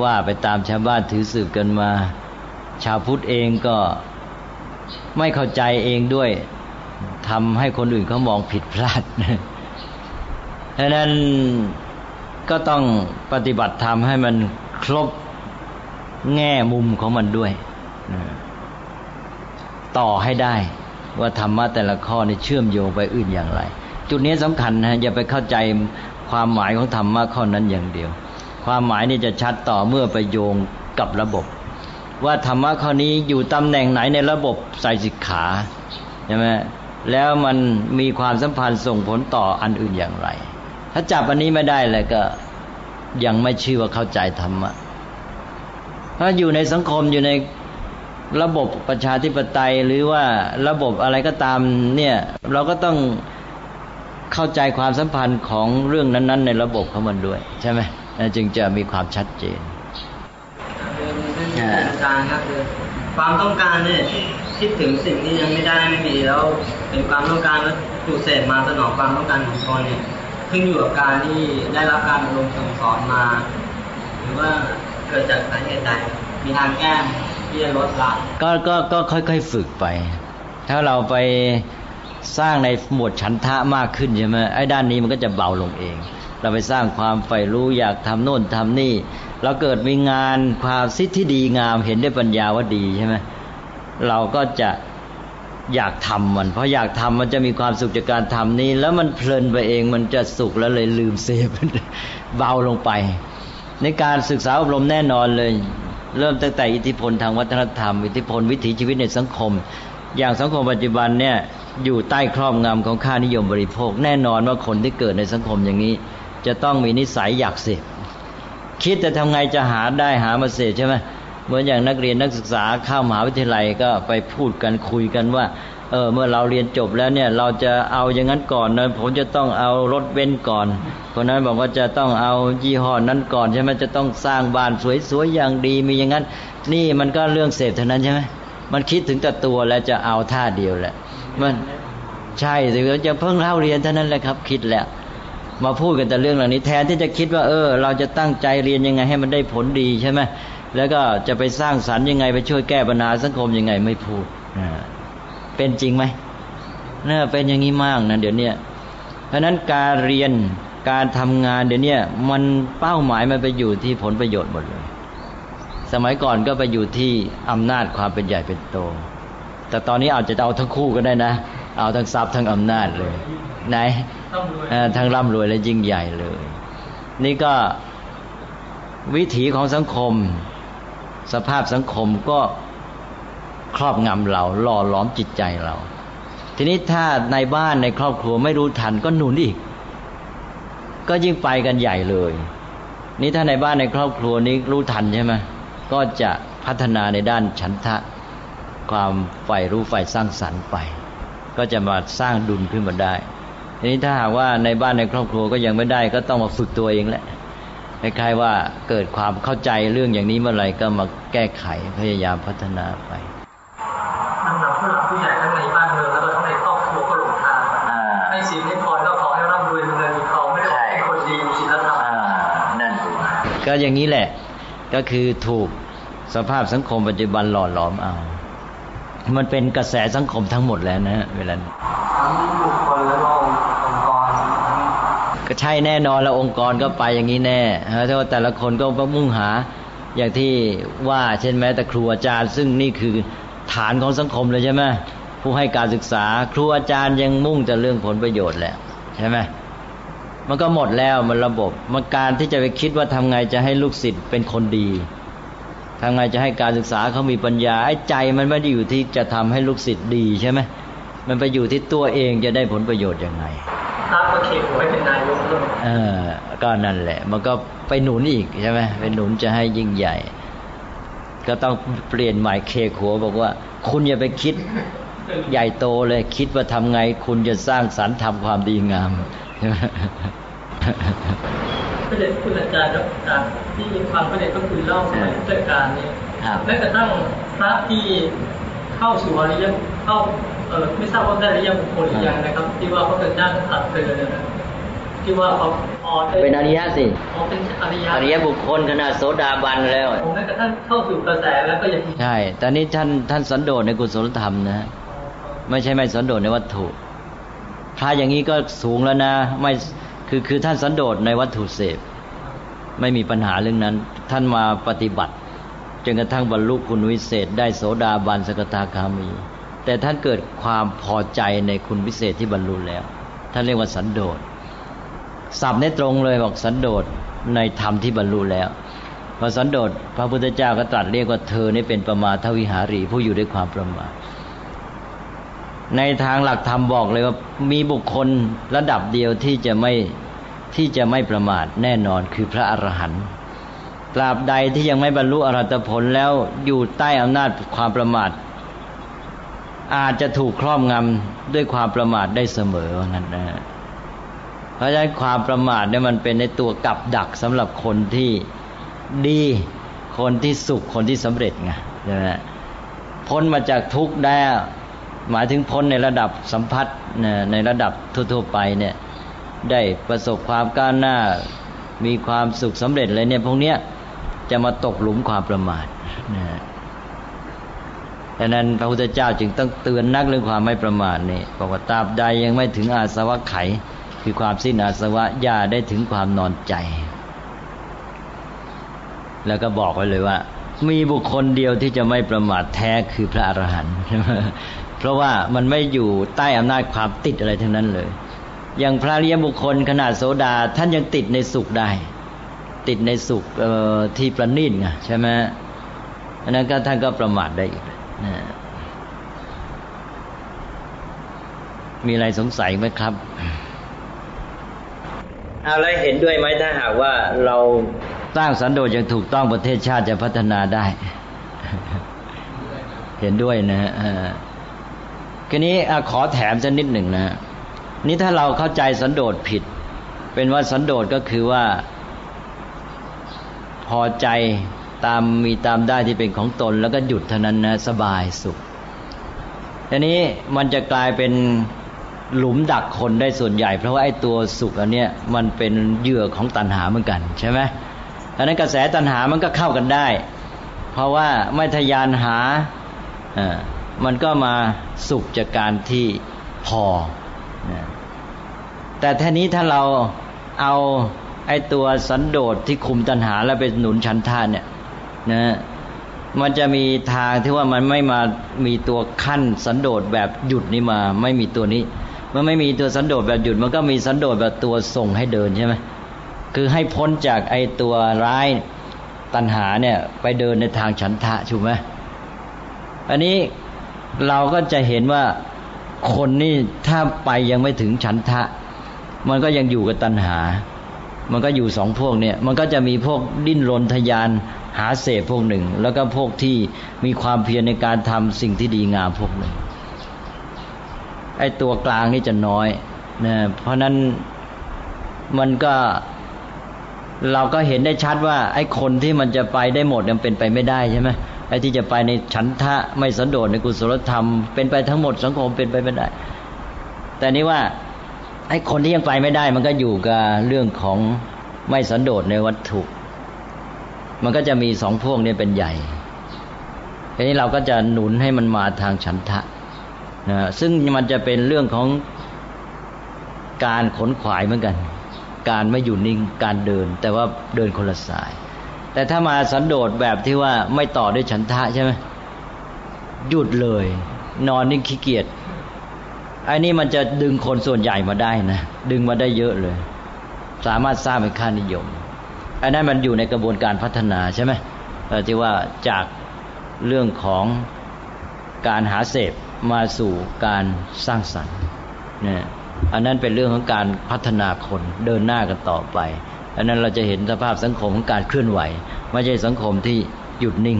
ว่าไปตามชาวบ้านถือสืบกันมา ชาวพุทธเองก็ไม่เข้าใจเองด้วยทำให้คนอื่นเขามองผิดพลาดดังนั้นก็ต้องปฏิบัติธรรมให้มันครบแง่มุมของมันด้วย ต่อให้ได้ ว่าธรรมะแต่ละข้อนี่เชื่อมโยงไปอื่นอย่างไร จุดนี้สำคัญนะอย่าไปเข้าใจความหมายของธรรมะข้อนั้นอย่างเดียว ความหมายนี่จะชัดต่อเมื่อไปโยงกับระบบ ว่าธรรมะข้อนี้อยู่ตำแหน่งไหนในระบบใส่สิกขาใช่ไหมแล้วมันมีความสัมพันธ์ส่งผลต่ออันอื่นอย่างไร ถ้าจับอันนี้ไม่ได้เลยก็ยังไม่ชื่อว่าเข้าใจธรรมะถ้าอยู่ในสังคมอยู่ใน ระบบประชาธิปไตยหรือว่าระบบอะไรก็ตามเนี่ยเราก็ต้องเข้าใจความสัมพันธ์ของเรื่องนั้น ๆ ในระบบของมันด้วย ใช่ไหมจึงจะมีความชัดเจนอาจารย์ครับคือความต้องการเนี่ยคิดถึงสิ่งที่ยังไม่ได้ไม่มีแล้วเป็นความต้องการแล้วถูกเสพมาสนองความต้องการของตนเนี่ยขึ้นอยู่กับการที่ได้รับการอบรมสั่งสอนมา หรือว่าเกิดจากสาเหตุใดมีทางแก้ ที่จะลดละก็ก็ก็ค่อยๆฝึกไป ถ้าเราไปสร้างในหมวดฉันทะมากขึ้นใช่ไหมไอ้ด้านนี้มันก็จะเบาลงเอง เราไปสร้างความใฝ่รู้อยากทำโน่นทำนี่ เราเกิดมีงานความสิทธิที่ดีงามเห็นได้ปัญญาว่าดีใช่ไหมเราก็จะอยากทำมัน เพราะอยากทำมันจะมีความสุขจากการทำนี้ แล้วมันเพลินไปเองมันจะสุขแล้วเลยลืมเสพเบาลงไป ในการศึกษาอบรมแน่นอนเลย เริ่มตั้งแต่อิทธิพลทางวัฒนธรรม อิทธิพลวิถีชีวิตในสังคม อย่างสังคมปัจจุบันเนี่ยอยู่ใต้ครอบงำของค่านิยมบริโภค แน่นอนว่าคนที่เกิดในสังคมอย่างนี้ จะต้องมีนิสัยอยากเสพคิดแต่ทำไงจะหาได้หามาเสพใช่ไหมเหมือนอย่างนักเรียนนักศึกษาเข้ามหาวิทยาลัยก็ไปพูดกันคุยกันว่า เออ เมื่อเราเรียนจบแล้วเนี่ย เราจะเอาอย่างนั้นก่อนนะผมจะต้องเอารถเบนก่อน คนนั้นบอกว่าจะต้องเอายี่ห้อนั้นก่อนใช่ไหมจะต้องสร้างบ้านสวยๆอย่างดีมีอย่างนั้น นี่มันก็เรื่องเสพเท่านั้นใช่ไหมมันคิดถึงแต่ตัวแล้วจะเอาท่าเดียวแหละมันใช่หรือจะเพิ่งเล่าเรียนเท่านั้นแหละครับ คิดแล้วมาพูดกันแต่เรื่องเหล่านี้แทนที่จะคิดว่า เออ เราจะตั้งใจเรียนยังไงให้มันได้ผลดีใช่ไหมแล้วก็จะไปสร้างสรรค์ยังไงไปช่วยแก้ปัญหาสังคมยังไงไม่พูด เป็นจริงไหมน่าเป็นอย่างนี้มากนะเดี๋ยวนี้เพราะนั้นการเรียนการทำงานเดี๋ยวนี้มันเป้าหมายมันไปอยู่ที่ผลประโยชน์หมดเลย สมัยก่อนก็ไปอยู่ที่อำนาจความเป็นใหญ่เป็นโต แต่ตอนนี้อาจจะเอาทั้งคู่ก็ได้นะ เอาทั้งทรัพย์ทั้งอำนาจเลยไหนทั้งร่ำรวยและยิ่งใหญ่เลย นี่ก็วิถีของสังคม สภาพสังคมก็ ครอบงำเราหล่อหลอมจิตใจเรา ทีนี้ถ้าในบ้านในครอบครัวไม่รู้ทันก็หนุนอีก ก็ยิ่งไปกันใหญ่เลย นี่ถ้าในบ้านในครอบครัวนี้รู้ทันใช่ไหมก็จะพัฒนาในด้านฉันทะ ความใฝ่รู้ใฝ่สร้างสรรค์ไป ก็จะมาสร้างดุลขึ้นมาได้ทีนี้ถ้าหากว่าในบ้านในครอบครัวก็ยังไม่ได้ ก็ต้องมาฝึกตัวเองแหละคล้ายๆว่าเกิดความเข้าใจเรื่องอย่างนี้เมื่อไหร่ก็มาแก้ไขพยายามพัฒนาไป ก็อย่างนี้แหละ ก็คือถูกสภาพสังคมปัจจุบันหล่อหลอมเอา มันเป็นกระแสสังคมทั้งหมดแล้วนะเวลาทั้งบุคคลและองค์กรก็ใช่แน่นอนแล้วองค์กรก็ไปอย่างนี้แน่เพราะว่าแต่ละคนก็มุ่งหาอย่างที่ว่าเช่นแม้แต่ครูอาจารย์ ซึ่งนี่คือฐานของสังคมเลยใช่ไหมผู้ให้การศึกษา ครูอาจารย์ยังมุ่งแต่เรื่องผลประโยชน์แหละใช่ไหม มันก็หมดแล้วมันระบบมันการที่จะไปคิดว่าทำไงจะให้ลูกศิษย์เป็นคนดีทำไงจะให้การศึกษาเขามีปัญญาไอ้ใจมันไม่ได้อยู่ที่จะทำให้ลูกศิษย์ดีใช่ไหมมันไปอยู่ที่ตัวเองจะได้ผลประโยชน์ยังไงรับก็เขตหัวเป็นนายกเออก็นั่นแหละ มันก็ไปหนุนอีกใช่ไหมไปหนุนจะให้ยิ่งใหญ่ ก็ต้องเปลี่ยนใหม่เคหัวบอกว่า คุณอย่าไปคิดใหญ่โตเลยคิดว่าทำไง คุณจะสร้างสรรค์ทำความดีงาม ใช่ไหมพระเดชคุณอาจารย์ครับการที่ฟังพระเดชก็คือเล่าสมัยพุทธกาลนี้แม้กระทั่งพระที่เข้าสู่อริยเข้าเออไม่ทราบว่าได้อริยบุคคลหรือยังนะครับ ที่ว่าพระพุทธเจ้าตัดเตือนนะที่ว่าเขาอ๋อเป็นอริยสิอ๋อเป็นอริยอริยบุคคลขนาดโสดาบันแล้วผมแม้กระทั่งเข้าสู่กระแสแล้วก็ยังใช่แต่นี้ท่านท่านสันโดษในกุศลธรรมนะ ไม่ใช่ไม่สันโดษในวัตถุ พระอย่างนี้ก็สูงแล้วนะ ไม่คือคือท่านสันโดษในวัตถุเสพ ไม่มีปัญหาเรื่องนั้น ท่านมาปฏิบัติจนกระทั่งบรรลุคุณวิเศษ ได้โสดาบันสกทาคามี แต่ท่านเกิดความพอใจในคุณวิเศษที่บรรลุแล้ว ท่านเรียกว่าสันโดษสับในตรงเลยบอกสันโดษในธรรมที่บรรลุแล้วพอสันโดษพระพุทธเจ้าก็ตรัสเรียกว่าเธอนี่เป็นประมาทวิหารีผู้อยู่ด้วยความประมาท ในทางหลักธรรมบอกเลยว่ามีบุคคลระดับเดียวที่จะไม่ที่จะไม่ประมาทแน่นอนคือพระอรหันต์ตราบใดที่ยังไม่บรรลุอรหัตผลแล้วอยู่ใต้อำนาจความประมาท อาจจะถูกครอบงำด้วยความประมาทได้เสมอว่างั้นนะเพราะฉะนั้นความประมาทเนี่ยมันเป็นในตัวกับดักสำหรับคนที่ดีคนที่สุขคนที่สำเร็จไงใช่ไหมพ้นมาจากทุกข์ได้ หมายถึงพ้นในระดับสัมพัทธ์ในระดับทั่วๆไปเนี่ยได้ประสบความก้าวหน้ามีความสุขสำเร็จเลยเนี่ยพวกเนี้ยจะมาตกหลุมความประมาทนะดังนั้นพระพุทธเจ้าจึงต้องเตือนนักเรื่องความไม่ประมาทนี่บอกว่าตราบใดยังไม่ถึงอาสวะไข คือความสิ้นอาสวะอย่าได้ถึงความนอนใจ แล้วก็บอกไว้เลยว่า มีบุคคลเดียวที่จะไม่ประมาทแท้คือพระอรหันต์ เพราะว่ามันไม่อยู่ใต้อำนาจความติดอะไรทั้งนั้นเลย อย่างพระเรียบุคคลขนาดโสดาท่านยังติดในสุขได้ ติดในสุขที่ประณีตไงใช่ไหมอันนั้นก็ท่านก็ประมาทได้อีกนะมีอะไรสงสัยไหมครับอะไรเห็นด้วยไหมถ้าหากว่าเราสร้างสันโดษอย่างถูกต้องประเทศชาติจะพัฒนาได้ เห็นด้วยนะฮะ ทีนี้ขอแถมสักนิดหนึ่งนะนี่ถ้าเราเข้าใจสันโดษผิด เป็นว่าสันโดษก็คือว่า พอใจตามมีตามได้ที่เป็นของตน แล้วก็หยุดเท่านั้นนะสบายสุขทีนี้มันจะกลายเป็นหลุมดักคนได้ส่วนใหญ่ เพราะว่าไอ้ตัวสุขอันเนี้ยมันเป็นเหยื่อของตัณหาเหมือนกันใช่ไหมดังนั้นกระแสตัณหามันก็เข้ากันได้ เพราะว่าไม่ทยานหาอ่า มันก็มาสุขจากการที่พอ แต่ทีนี้ถ้าเราเอาไอ้ตัวสันโดษที่คุมตัณหาแล้วไปหนุนฉันทานเนี่ยนะมันจะมีทางที่ว่ามันไม่มามีตัวขั้นสันโดษแบบหยุดนี่มา ไม่มีตัวนี้ มันไม่มีตัวสันโดษแบบหยุด มันก็มีสันโดษแบบตัวส่งให้เดินใช่ไหมคือให้พ้นจากไอ้ตัวร้ายตัณหาเนี่ย ไปเดินในทางฉันทะถูกไหมอันนี้ เราก็จะเห็นว่าคนนี่ถ้าไปยังไม่ถึงฉันทะ มันก็ยังอยู่กับตัณหา มันก็อยู่สองพวกเนี่ย มันก็จะมีพวกดิ้นรนทยานหาเสพพวกหนึ่ง แล้วก็พวกที่มีความเพียรในการทำสิ่งที่ดีงามพวกหนึ่งไอ้ตัวกลางนี่จะน้อยนะเพราะนั้นมันก็เราก็เห็นได้ชัดว่า ไอ้คนที่มันจะไปได้หมดมันเป็นไปไม่ได้ใช่ไหม ไอ้ที่จะไปในฉันทะไม่สันโดษในกุศลธรรมเป็นไปทั้งหมดสังคมเป็นไปไม่ได้ แต่นี้ว่าไอ้คนที่ยังไปไม่ได้ มันก็อยู่กับเรื่องของไม่สันโดษในวัตถุ มันก็จะมีสองพวกนี้เป็นใหญ่ทีนี้เราก็จะหนุนให้มันมาทางฉันทะนะซึ่งมันจะเป็นเรื่องของการขนขวายเหมือนกัน การไม่อยู่นิ่งการเดิน แต่ว่าเดินคนละสาย แต่ถ้ามาสันโดษแบบที่ว่าไม่ต่อด้วยฉันทะใช่ไหมหยุดเลย นอนนิ่งขี้เกียจไอ้นี่มันจะดึงคนส่วนใหญ่มาได้นะ ดึงมาได้เยอะเลย สามารถสร้างเป็นค่านิยมอันนั้นมันอยู่ในกระบวนการพัฒนาใช่ไหมที่ว่าจากเรื่องของการหาเสพมาสู่การสร้างสรรค์เนี่ยอันนั้นเป็นเรื่องของการพัฒนาคนเดินหน้ากันต่อไป อันนั้นเราจะเห็นสภาพสังคมของการเคลื่อนไหว ไม่ใช่สังคมที่หยุดนิ่ง